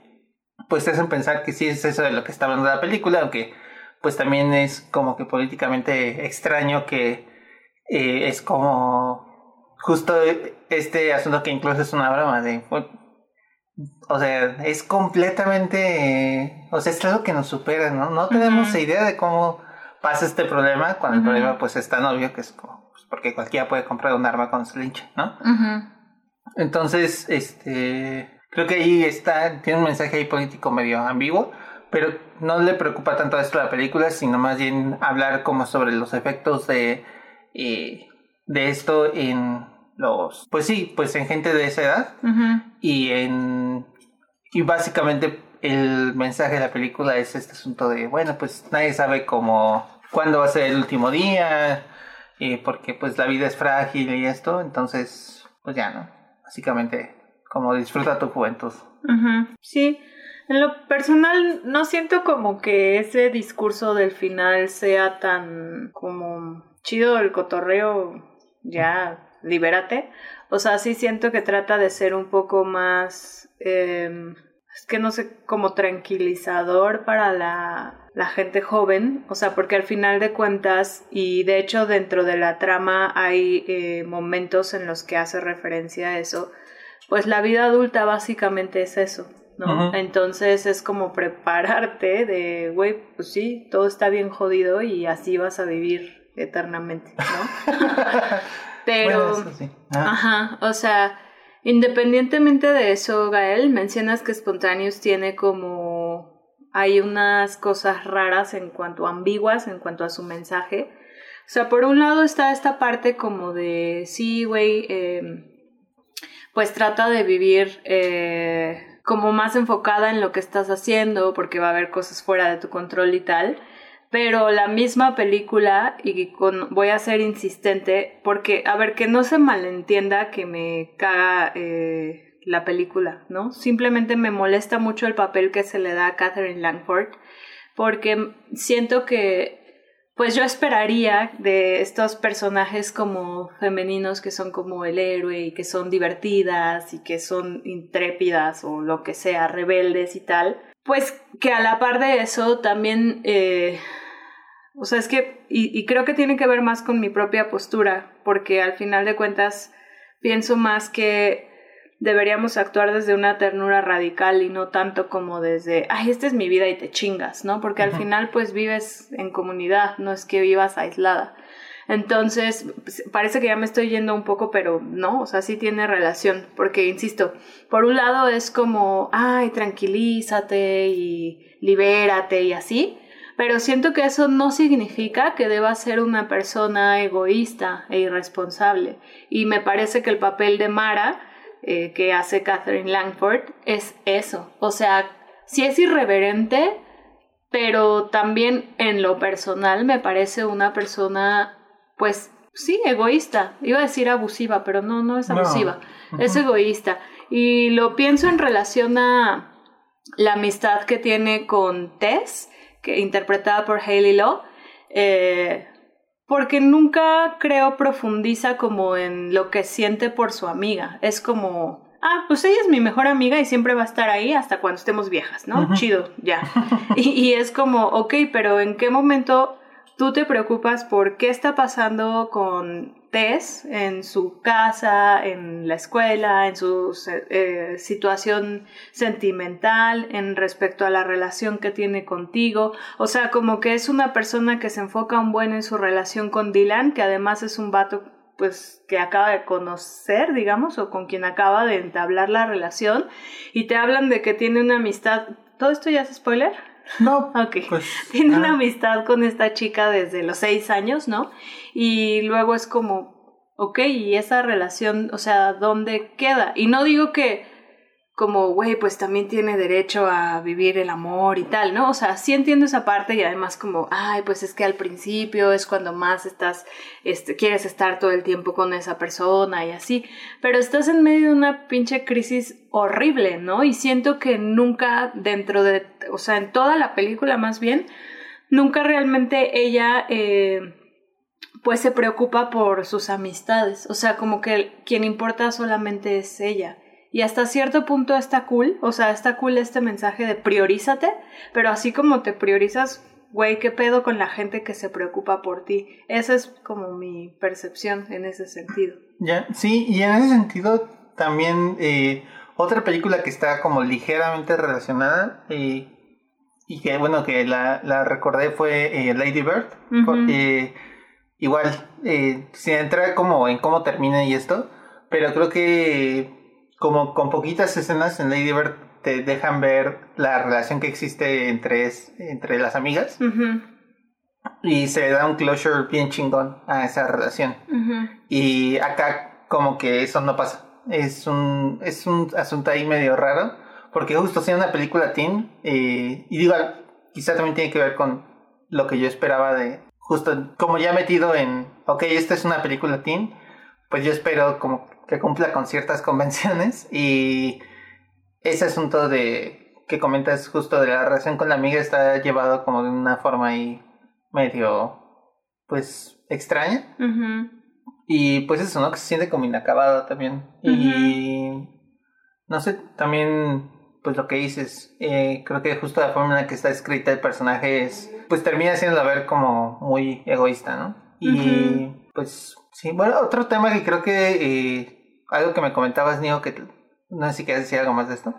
pues te hacen pensar que sí es eso de lo que está hablando la película, aunque pues también es como que políticamente extraño que es como justo este asunto que incluso es una broma de o sea, es completamente, o sea, es algo que nos supera, ¿no? No tenemos idea de cómo pasa este problema, cuando el problema pues es tan obvio que es como, pues, porque cualquiera puede comprar un arma con slinch, ¿no? Entonces, este, creo que ahí está, tiene un mensaje ahí político medio ambiguo, pero no le preocupa tanto esto a la película, sino más bien hablar como sobre los efectos de, eh, de esto en los, pues sí, pues en gente de esa edad y en, y básicamente el mensaje de la película es este asunto de, bueno, pues nadie sabe cómo, cuándo va a ser el último día, y porque pues la vida es frágil y esto, entonces, pues ya, ¿no? Básicamente, como disfruta tu juventud. Sí, en lo personal no siento como que ese discurso del final sea tan como chido el cotorreo ya libérate. O sea, sí siento que trata de ser un poco más, em, es que no sé, como tranquilizador para la, la gente joven. O sea, porque al final de cuentas, y de hecho dentro de la trama hay eh, momentos en los que hace referencia a eso, pues la vida adulta básicamente es eso. ¿no? Entonces es como prepararte de, güey, pues sí, todo está bien jodido y así vas a vivir eternamente, ¿no? <laughs> Pero, ah. ajá, o sea, Independientemente de eso, Gael, mencionas que Spontaneous tiene como... Hay unas cosas raras en cuanto a ambiguas, en cuanto a su mensaje. O sea, por un lado está esta parte como de, sí, güey, em, pues trata de vivir eh, como más enfocada en lo que estás haciendo, porque va a haber cosas fuera de tu control y tal pero la misma película, y con, voy a ser insistente, porque, a ver, que no se malentienda que me caga eh, la película, ¿no? Simplemente me molesta mucho el papel que se le da a Catherine Langford, porque siento que, pues yo esperaría de estos personajes como femeninos que son como el héroe y que son divertidas y que son intrépidas o lo que sea, rebeldes y tal, pues que a la par de eso también, eh, o sea, es que, y, creo que tiene que ver más con mi propia postura, porque al final de cuentas pienso más que deberíamos actuar desde una ternura radical y no tanto como desde, ay, esta es mi vida y te chingas, ¿no? Porque al final pues vives en comunidad, no es que vivas aislada. Entonces, pues, parece que ya me estoy yendo un poco, pero no, o sea, sí tiene relación, porque, insisto, por un lado es como, ay, tranquilízate y libérate y así, pero siento que eso no significa que deba ser una persona egoísta e irresponsable. Y me parece que el papel de Mara, eh, que hace Catherine Langford, es eso. O sea, sí es irreverente, pero también en lo personal me parece una persona pues sí, egoísta. Iba a decir abusiva, pero no, no es abusiva. Es egoísta. Y lo pienso en relación a la amistad que tiene con Tess, que, interpretada por Hayley Law. Eh, porque nunca creo profundiza como en lo que siente por su amiga. Es como, ah, pues ella es mi mejor amiga y siempre va a estar ahí hasta cuando estemos viejas, ¿no? Chido, ya. <laughs> y, y, es como, ok, pero ¿en qué momento tú te preocupas por qué está pasando con Tess en su casa, en la escuela, en su eh, situación sentimental, en respecto a la relación que tiene contigo. O sea, como que es una persona que se enfoca un buen en su relación con Dylan, que además es un vato pues que acaba de conocer, digamos, o con quien acaba de entablar la relación, y te hablan de que tiene una amistad. ¿Todo esto ya es spoiler? No. <laughs> Ok. Pues, Tiene una amistad con esta chica desde los seis años, ¿no? Y luego es como, ok, y esa relación, o sea, ¿dónde queda? Y no digo que como, güey, pues también tiene derecho a vivir el amor y tal, ¿no? O sea, sí entiendo esa parte y además como, ay, pues es que al principio es cuando más estás, este, quieres estar todo el tiempo con esa persona y así, pero estás en medio de una pinche crisis horrible, ¿no? Y siento que nunca dentro de, o sea, en toda la película más bien, nunca realmente ella... Eh, pues se preocupa por sus amistades, o sea, como que quien importa solamente es ella. Y hasta cierto punto está cool, o sea, está cool este mensaje de priorízate, pero así como te priorizas, güey, ¿qué pedo con la gente que se preocupa por ti? Esa es como mi percepción en ese sentido. Ya, sí, y en ese sentido también eh, otra película que está como ligeramente relacionada eh, y que bueno, que la, la recordé fue eh, Lady Bird. igual, sin entrar como en cómo termina y esto, pero creo que como con poquitas escenas en Lady Bird te dejan ver la relación que existe entre, entre las amigas. Y se da un closure bien chingón a esa relación. Y acá como que eso no pasa. Es un, es un asunto ahí medio raro. Porque justo siendo una película teen, eh, y digo, quizá también tiene que ver con lo que yo esperaba de, justo como ya metido en, ok, esta es una película teen, pues yo espero como que cumpla con ciertas convenciones y ese asunto de que comentas justo de la relación con la amiga está llevado como de una forma ahí medio pues extraña. Y pues eso no que se siente como inacabado también. Y no sé también pues lo que dices eh, creo que justo la forma en la que está escrita el personaje es pues termina siendo a ver como muy egoísta no y pues sí. Bueno otro tema que creo que eh, algo que me comentabas, Nio, que no sé si quieres decir algo más de esto.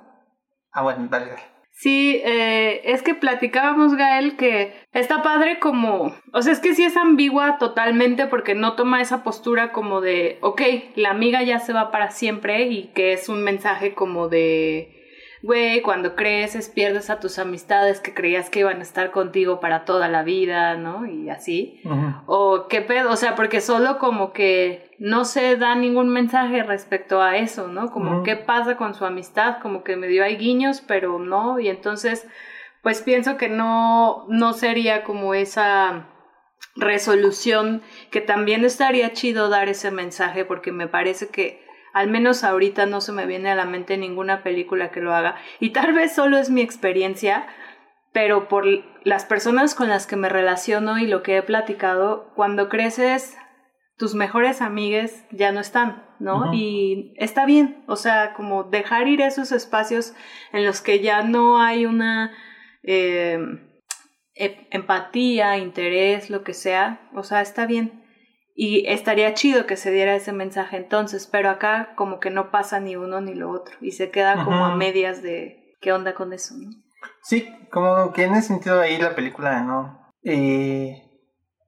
Ah, bueno, dale, dale. Sí, eh, es que platicábamos, Gael, que está padre como, o sea, es que sí es ambigua totalmente porque no toma esa postura como de, ok, la amiga ya se va para siempre y que es un mensaje como de, güey, cuando creces pierdes a tus amistades que creías que iban a estar contigo para toda la vida, ¿no? Y así. O qué pedo, o sea, porque solo como que no se da ningún mensaje respecto a eso, ¿no? Como qué pasa con su amistad, como que me dio ahí guiños, pero no, y entonces, pues pienso que no, no sería como esa resolución que también estaría chido dar ese mensaje porque me parece que al menos ahorita no se me viene a la mente ninguna película que lo haga. Y tal vez solo es mi experiencia, pero por las personas con las que me relaciono y lo que he platicado, cuando creces, tus mejores amigues ya no están, ¿no? Y está bien, o sea, como dejar ir esos espacios en los que ya no hay una eh, e-, empatía, interés, lo que sea, o sea, está bien. Y estaría chido que se diera ese mensaje entonces, pero acá como que no pasa ni uno ni lo otro y se queda como a medias de qué onda con eso, ¿no? Sí, como que en ese sentido ahí la película, ¿no?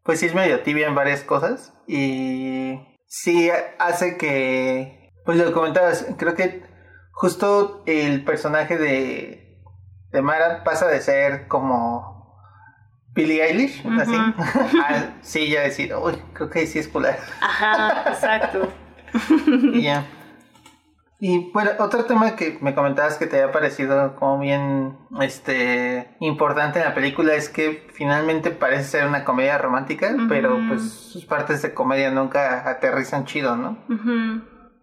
pues sí es medio tibia en varias cosas y sí hace que, pues lo comentabas, creo que justo el personaje de, de Mara pasa de ser como Billie Eilish, así. Ah, sí, ya decir, uy, creo que sí es cool. Ajá, exacto. <laughs> y ya. Y bueno, otro tema que me comentabas que te había parecido como bien este importante en la película es que finalmente parece ser una comedia romántica, pero pues sus partes de comedia nunca aterrizan chido, ¿no?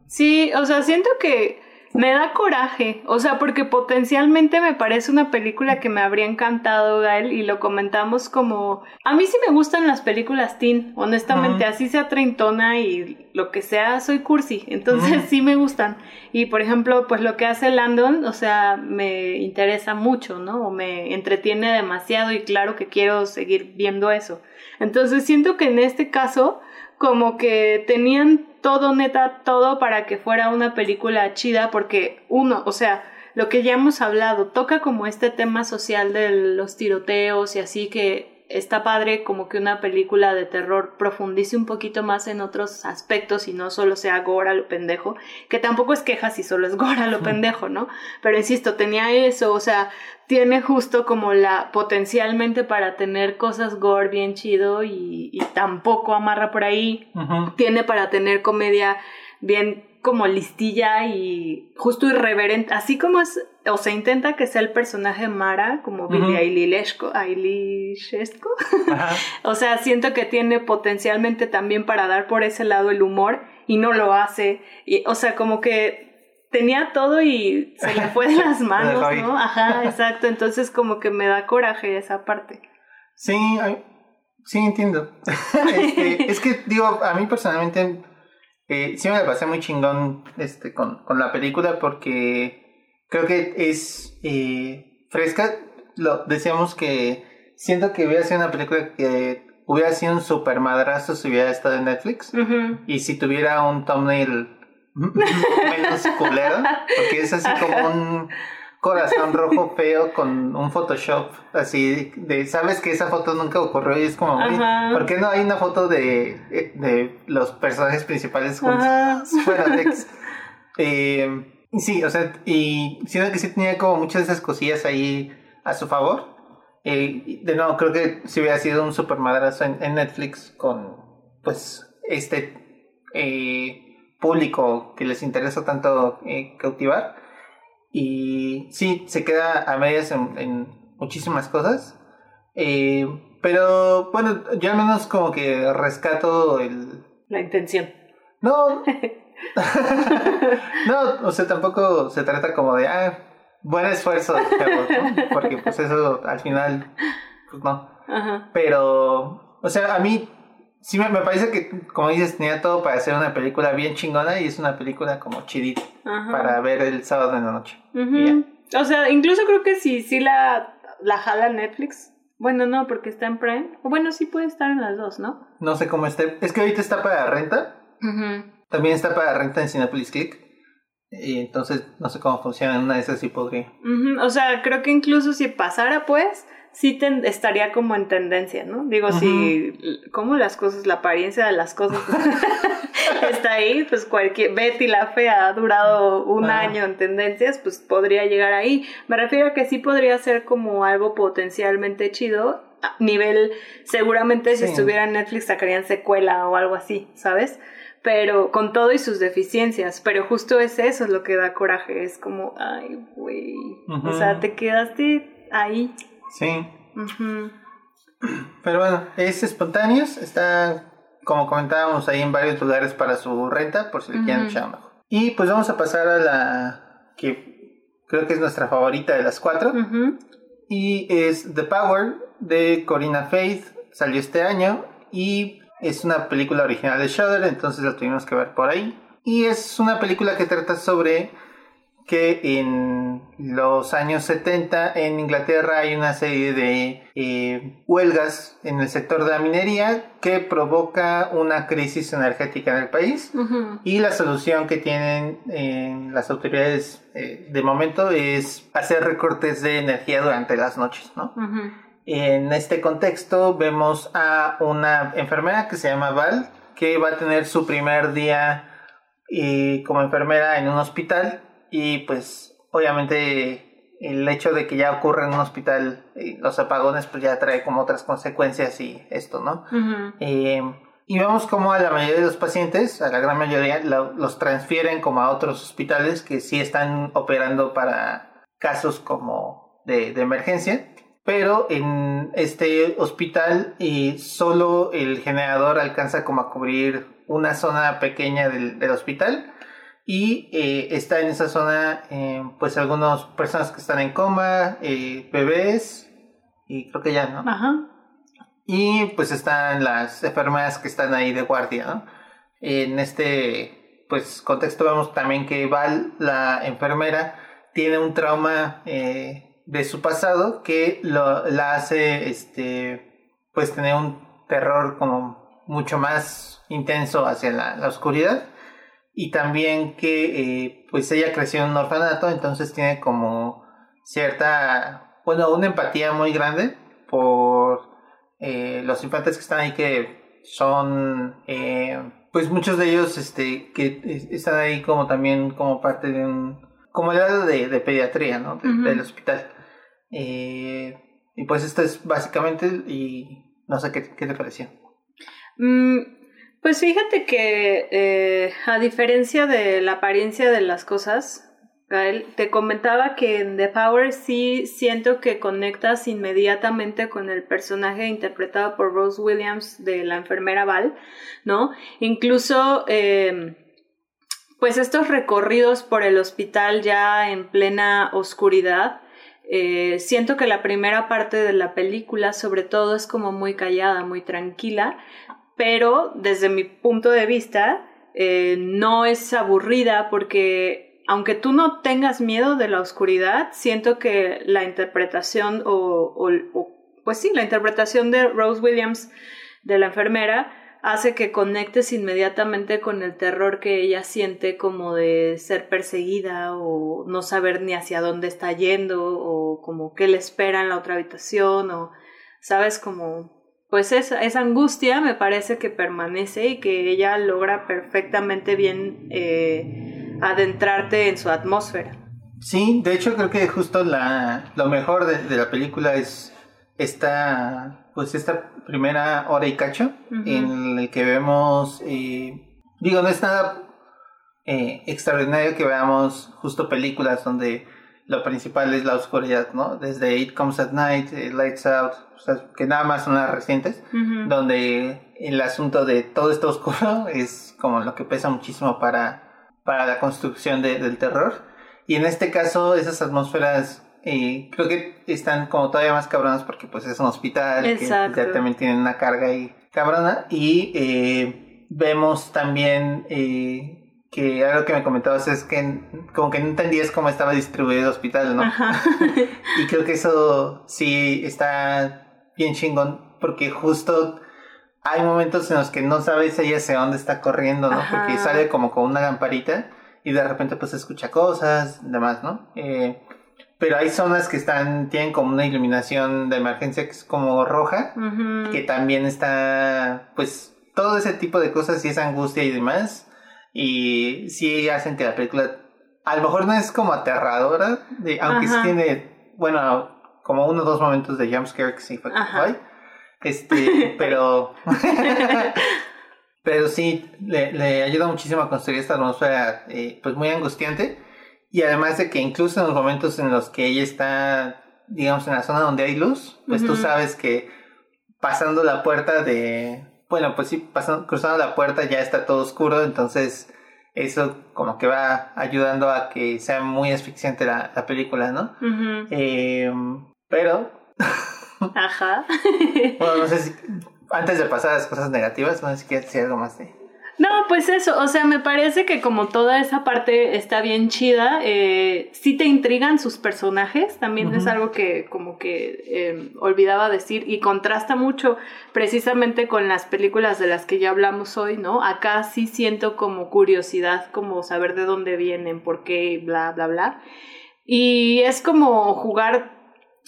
Sí, o sea, siento que me da coraje, o sea, porque potencialmente me parece una película que me habría encantado, Gael, y lo comentamos como... A mí sí me gustan las películas teen, honestamente, así sea treintona y lo que sea, soy cursi, entonces sí me gustan. Y por ejemplo, pues lo que hace Landon, o sea, me interesa mucho, ¿no? O me entretiene demasiado y claro que quiero seguir viendo eso. Entonces siento que en este caso, como que tenían todo, neta, todo para que fuera una película chida, porque uno, o sea, lo que ya hemos hablado, toca como este tema social de los tiroteos y así que está padre como que una película de terror profundice un poquito más en otros aspectos y no solo sea gora lo pendejo, que tampoco es queja si solo es gora lo <laughs> pendejo, ¿no? Pero insisto, tenía eso, o sea, tiene justo como la potencialmente para tener cosas gore bien chido y, tampoco amarra por ahí. Tiene para tener comedia bien como listilla y justo irreverente, así como es, o se intenta que sea el personaje Mara, como Billy Eilishesco, <laughs> o sea, siento que tiene potencialmente también para dar por ese lado el humor y no lo hace, y, o sea, como que tenía todo y se le fue de <laughs> las manos, ¿no? Ajá, exacto. Entonces como que me da coraje esa parte. Sí, sí entiendo. <laughs> Este, es que digo, a mí personalmente eh, sí me la pasé muy chingón este, con, con la película porque creo que es eh, fresca. Lo decíamos que siento que hubiera sido una película que hubiera sido un super madrazo si hubiera estado en Netflix. Y si tuviera un thumbnail menos <laughs> culero, porque es así como un corazón rojo feo con un Photoshop así de, sabes que esa foto nunca ocurrió y es como, ¿por qué no hay una foto de, de los personajes principales juntos fuera de <laughs> eh, sí, o sea, y siento que sí tenía como muchas de esas cosillas ahí a su favor. Eh, de nuevo, creo que si hubiera sido un super madrazo en, en Netflix con, pues, este eh, público que les interesa tanto eh, cautivar. Y sí, se queda a medias en, muchísimas cosas. Pero bueno, yo al menos como que rescato el... La intención. No. <laughs> <laughs> no, o sea, tampoco se trata como de, ah, buen esfuerzo, <laughs> porque pues eso al final, pues no. Pero, o sea, a mí sí me, parece que, como dices, tenía todo para hacer una película bien chingona y es una película como chidita para ver el sábado en la noche. O sea, incluso creo que si sí, la, la jala Netflix. Bueno, no, porque está en Prime. O bueno, sí puede estar en las dos, ¿no? No sé cómo esté. Es que ahorita está para renta. También está para renta en Cinepolis Click. Y entonces no sé cómo funciona, una de esas sí podría. O sea, creo que incluso si pasara, pues, sí estaría como en tendencia, ¿no? Digo, si, como las cosas, la apariencia de las cosas <laughs> está ahí, pues cualquier, Betty la Fea ha durado un año en tendencias, pues podría llegar ahí. Me refiero a que sí podría ser como algo potencialmente chido, a nivel, seguramente si estuviera en Netflix sacarían secuela o algo así, ¿sabes? Pero con todo y sus deficiencias, pero justo es eso es lo que da coraje, es como, ay, güey, o sea, te quedaste ahí. Sí. Pero bueno, es espontáneos, está, como comentábamos, ahí en varios lugares para su renta, por si le quieren echar mejor. Y pues vamos a pasar a la que creo que es nuestra favorita de las cuatro, y es The Power de Corina Faith, salió este año, y es una película original de Shudder, entonces la tuvimos que ver por ahí. Y es una película que trata sobre que en los años 70 en Inglaterra hay una serie de eh, huelgas en el sector de la minería que provoca una crisis energética en el país y la solución que tienen eh, las autoridades eh, de momento es hacer recortes de energía durante las noches, ¿no? En este contexto vemos a una enfermera que se llama Val, que va a tener su primer día eh, como enfermera en un hospital. Y pues obviamente el hecho de que ya ocurre en un hospital eh, los apagones pues ya trae como otras consecuencias y esto, ¿no? Eh, y vemos como a la mayoría de los pacientes, a la gran mayoría, los transfieren como a otros hospitales que sí están operando para casos como de, de emergencia pero en este hospital y solo el generador alcanza como a cubrir una zona pequeña del, hospital y eh, está en esa zona eh, pues algunas personas que están en coma, eh, bebés y creo que ya, ¿no? Ajá. Y pues están las enfermeras que están ahí de guardia, ¿no? En este pues contexto vemos también que Val, la enfermera, tiene un trauma de su pasado que lo, la hace este pues tener un terror como mucho más intenso hacia la, oscuridad. Y también que eh, pues ella creció en un orfanato entonces tiene como cierta bueno una empatía muy grande por eh, los infantes que están ahí que son eh, pues muchos de ellos este que están ahí como también como parte de un como el lado de, pediatría no del hospital eh, y pues esto es básicamente, y no sé qué, te pareció. Mm, pues fíjate que eh, a diferencia de la apariencia de las cosas, Gael, te comentaba que en The Power sí siento que conectas inmediatamente con el personaje interpretado por Rose Williams de la enfermera Val, ¿no? Incluso, eh, pues estos recorridos por el hospital ya en plena oscuridad, eh, siento que la primera parte de la película sobre todo es como muy callada, muy tranquila, pero desde mi punto de vista eh, no es aburrida porque aunque tú no tengas miedo de la oscuridad, siento que la interpretación o, o pues sí, la interpretación de Rose Williams de la enfermera hace que conectes inmediatamente con el terror que ella siente como de ser perseguida o no saber ni hacia dónde está yendo o como qué le espera en la otra habitación o sabes como pues esa, esa angustia me parece que permanece y que ella logra perfectamente bien eh, adentrarte en su atmósfera. Sí, de hecho creo que justo la, lo mejor de, de la película es esta pues esta primera hora y cacho en el que vemos, eh, digo, no es nada eh, extraordinario que veamos justo películas donde lo principal es la oscuridad, ¿no? Desde It Comes at Night, eh, Lights Out, o sea, que nada más son las recientes, donde el asunto de todo esto oscuro <laughs> es como lo que pesa muchísimo para, para la construcción del terror. Y en este caso, esas atmósferas y creo que están como todavía más cabronas porque pues es un hospital que ya también tienen una carga ahí cabrona y eh, vemos también eh, que algo que me comentabas es que como que no entendías cómo estaba distribuido el hospital, ¿no? <laughs> y creo que eso sí está bien chingón porque justo hay momentos en los que no sabes ella hacia dónde está corriendo, ¿no? Porque sale como con una lamparita y de repente pues escucha cosas, demás, ¿no? Eh, pero hay zonas que están, tienen como una iluminación de emergencia que es como roja, que también está, pues, todo ese tipo de cosas y esa angustia y demás, y sí hacen que la película, a lo mejor no es como aterradora, de, aunque sí tiene, bueno, como uno o dos momentos de jumpscare que sí fue este, <laughs> pero... <laughs> pero sí, le, le, ayuda muchísimo a construir esta atmósfera, eh, pues, muy angustiante y además de que incluso en los momentos en los que ella está, digamos, en la zona donde hay luz, pues tú sabes que pasando la puerta de... Bueno, pues sí, pasando, cruzando la puerta ya está todo oscuro, entonces eso como que va ayudando a que sea muy asfixiante la, la película, ¿no? eh, pero... Ajá. <laughs> bueno, no sé si... Antes de pasar a las cosas negativas, no sé si quieres decir algo más de... No, pues eso, o sea, me parece que como toda esa parte está bien chida, eh, sí te intrigan sus personajes, también es algo que como que em, olvidaba decir y contrasta mucho precisamente con las películas de las que ya hablamos hoy, ¿no? Acá sí siento como curiosidad, como saber de dónde vienen, por qué, bla, bla, bla. Y es como jugar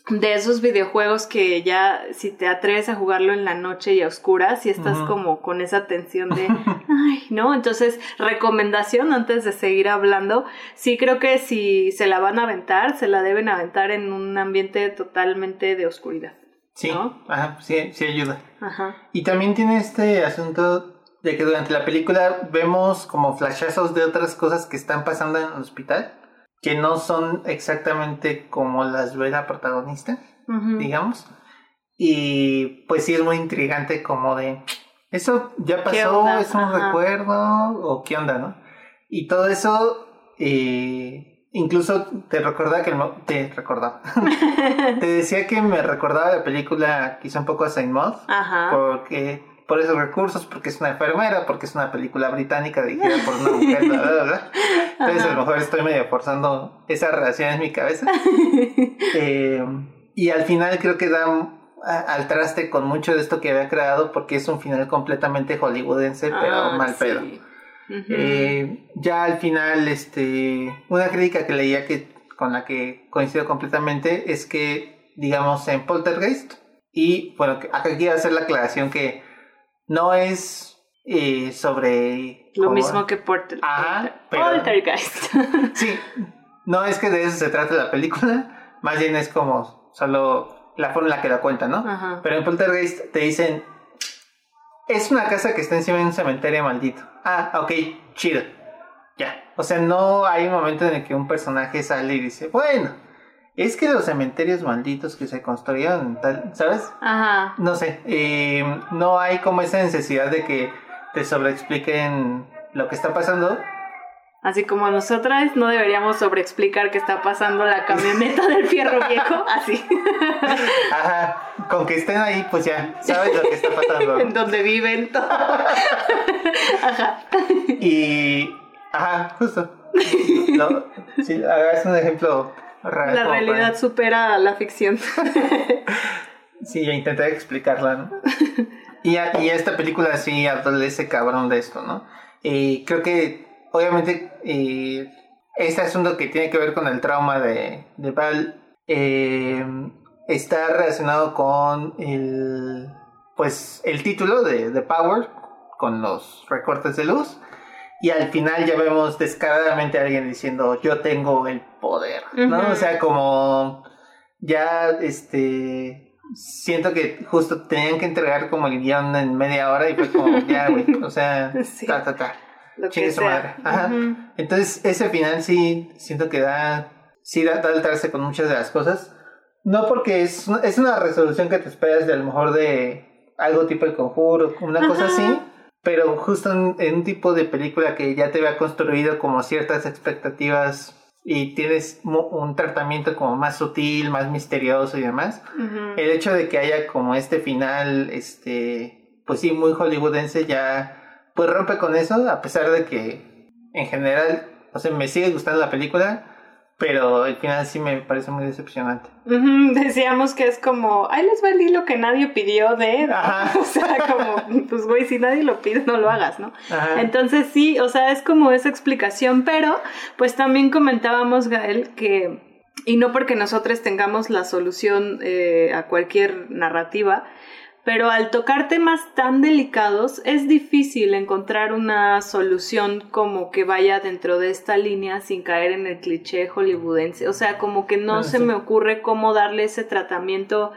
de esos videojuegos que ya si te atreves a jugarlo en la noche y a oscuras y estás como con esa tensión de <laughs> ay no entonces recomendación antes de seguir hablando sí creo que si se la van a aventar se la deben aventar en un ambiente totalmente de oscuridad sí ajá, sí sí ayuda. Ajá. y también tiene este asunto de que durante la película vemos como flashazos de otras cosas que están pasando en el hospital que no son exactamente como las ve la protagonista, digamos. Y pues sí es muy intrigante como de, ¿eso ya pasó? ¿Es un recuerdo? ¿O qué onda, no? Y todo eso, eh, incluso te recordaba que... te recordaba. <laughs> te decía que me recordaba la película quizá un poco a Saint Maud, porque por esos recursos, porque es una enfermera, porque es una película británica dirigida por una mujer, bla, bla, bla. <laughs> Entonces a lo mejor estoy medio forzando esa relación en mi cabeza. <laughs> Eh, y al final creo que da al traste con mucho de esto que había creado porque es un final completamente hollywoodense, pero ah, mal pedo. Eh, ya al final, este, una crítica que leía que con la que coincido completamente es que, digamos, en Poltergeist, y bueno, acá quiero hacer la aclaración que no es eh, sobre... Lo mismo que Porter, Poltergeist. <laughs> sí, no es que de eso se trate la película, más bien es como solo la forma en la que la cuenta, ¿no? Pero en Poltergeist te dicen, es una casa que está encima de un cementerio maldito. Ah, ok, chido. Ya. O sea, no hay un momento en el que un personaje sale y dice, bueno, es que los cementerios malditos que se construyeron, tal, ¿sabes? Ajá. No sé, eh, no hay como esa necesidad de que te sobreexpliquen lo que está pasando. Así como nosotras no deberíamos sobreexplicar qué está pasando la camioneta del fierro <laughs> viejo, así. Ajá, con que estén ahí, pues ya, sabes lo que está pasando. <laughs> en donde viven todo. ajá. Y, ajá, justo. No, sí, hagas un ejemplo la realidad supera la ficción. <laughs> sí, yo intenté explicarla, ¿no? Y, y, esta película sí adolece cabrón de esto, ¿no? Y creo que, obviamente, eh, este asunto que tiene que ver con el trauma de, de Val eh, está relacionado con el, pues, el título de, de Power, con los recortes de luz y al final ya vemos descaradamente a alguien diciendo yo tengo el poder, ¿no? O sea, como ya este siento que justo tenían que entregar como el guion en media hora y fue como ya, güey, <laughs> o sea, ta ta ta. Chingue su madre. Ajá. Entonces, ese final sí siento que da sí da, da altarse con muchas de las cosas. No porque es, es una resolución que te esperas de a lo mejor de algo tipo el conjuro, una cosa así pero justo en, un tipo de película que ya te había construido como ciertas expectativas y tienes un tratamiento como más sutil, más misterioso y demás, el hecho de que haya como este final, este, pues sí, muy hollywoodense ya, pues rompe con eso, a pesar de que en general, o sea, me sigue gustando la película, pero el final sí me parece muy decepcionante. Decíamos que es como, ahí les va el hilo que nadie pidió de... Ajá. <laughs> O sea, como, pues güey, si nadie lo pide, no lo hagas, ¿no? Ajá. Entonces sí, o sea, es como esa explicación, pero pues también comentábamos, Gael, que, y no porque nosotros tengamos la solución eh, a cualquier narrativa, pero al tocar temas tan delicados es difícil encontrar una solución como que vaya dentro de esta línea sin caer en el cliché hollywoodense. O sea, como que no Ah, se sí. me ocurre cómo darle ese tratamiento,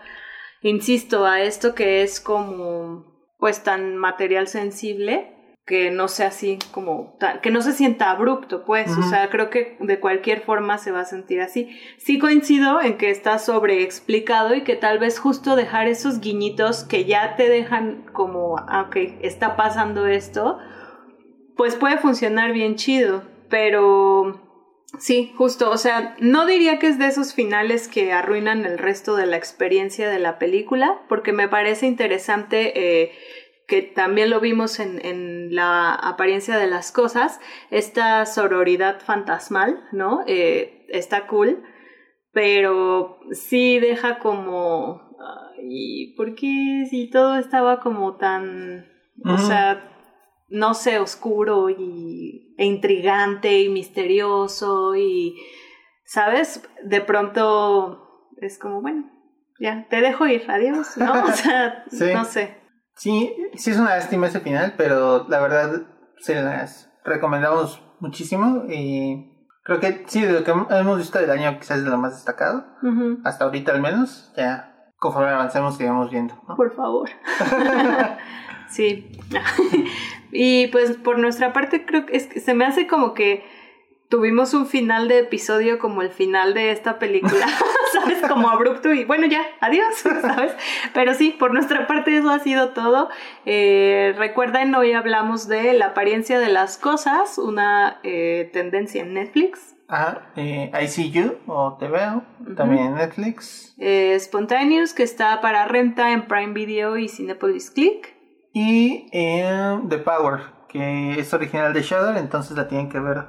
insisto, a esto que es como pues tan material sensible que no sea así como que no se sienta abrupto pues o sea creo que de cualquier forma se va a sentir así. Sí coincido en que está sobreexplicado y que tal vez justo dejar esos guiñitos que ya te dejan como ah, ok está pasando esto pues puede funcionar bien chido pero Sí, justo, o sea, no diría que es de esos finales que arruinan el resto de la experiencia de la película, porque me parece interesante eh, que también lo vimos en, en la apariencia de las cosas, esta sororidad fantasmal, ¿no? Eh, está cool, pero sí deja como... Ay, ¿por qué si todo estaba como tan... O sea, no sé, oscuro y, e intrigante y misterioso y, ¿sabes? De pronto es como, bueno, ya, te dejo ir, adiós, ¿no? <laughs> O sea, Sí. no sé. Sí, sí es una lástima ese final, pero la verdad se las recomendamos muchísimo y creo que sí, de lo que hemos visto del año quizás es de lo más destacado, hasta ahorita al menos, ya conforme avancemos iremos viendo. ¿no? Por favor. <laughs> sí. <laughs> y pues por nuestra parte creo que, es que se me hace como que tuvimos un final de episodio como el final de esta película, <laughs> ¿sabes? Como abrupto y bueno, ya, adiós, <laughs> ¿sabes? Pero sí, por nuestra parte eso ha sido todo. Eh, recuerden, hoy hablamos de la apariencia de las cosas, una eh, tendencia en Netflix. Ajá, eh, I See You o Te Veo, también en Netflix. Eh, Spontaneous, que está para renta en Prime Video y Cinepolis Click. Y eh, The Power, que es original de Shudder, entonces la tienen que ver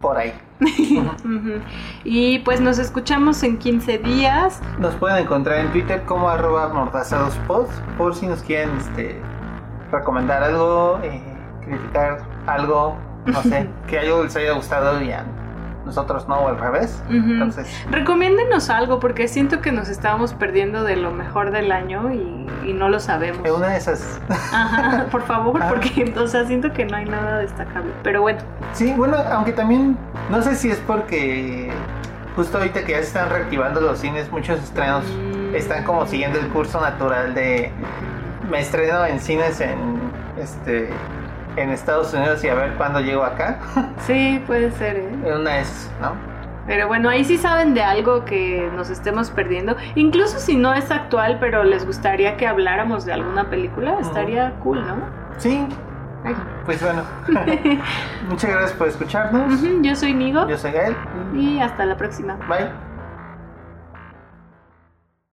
por ahí. <laughs> Y pues nos escuchamos en 15 días. Nos pueden encontrar en Twitter como arroba mordazadospod por si nos quieren este, recomendar algo, eh, criticar algo, no sé, <laughs> que algo les haya gustado y a nosotros no, o al revés. Entonces, Recomiéndenos algo porque siento que nos estábamos perdiendo de lo mejor del año y, y no lo sabemos. en una de esas... Ajá, <laughs> por favor, Ah. porque o sea, siento que no hay nada destacable. Pero bueno, Sí, bueno, aunque también, no sé si es porque justo ahorita que ya se están reactivando los cines, muchos estrenos Mm. están como siguiendo el curso natural de me estreno en cines en este en Estados Unidos y a ver cuándo llego acá. <laughs> sí, puede ser, ¿eh? Una es, ¿no? Pero bueno, ahí sí saben de algo que nos estemos perdiendo. Incluso si no es actual, pero les gustaría que habláramos de alguna película, estaría cool, ¿no? Sí, Ay. pues bueno. <laughs> Muchas gracias por escucharnos. Yo soy Nigo Yo soy Gael. y hasta la próxima. Bye.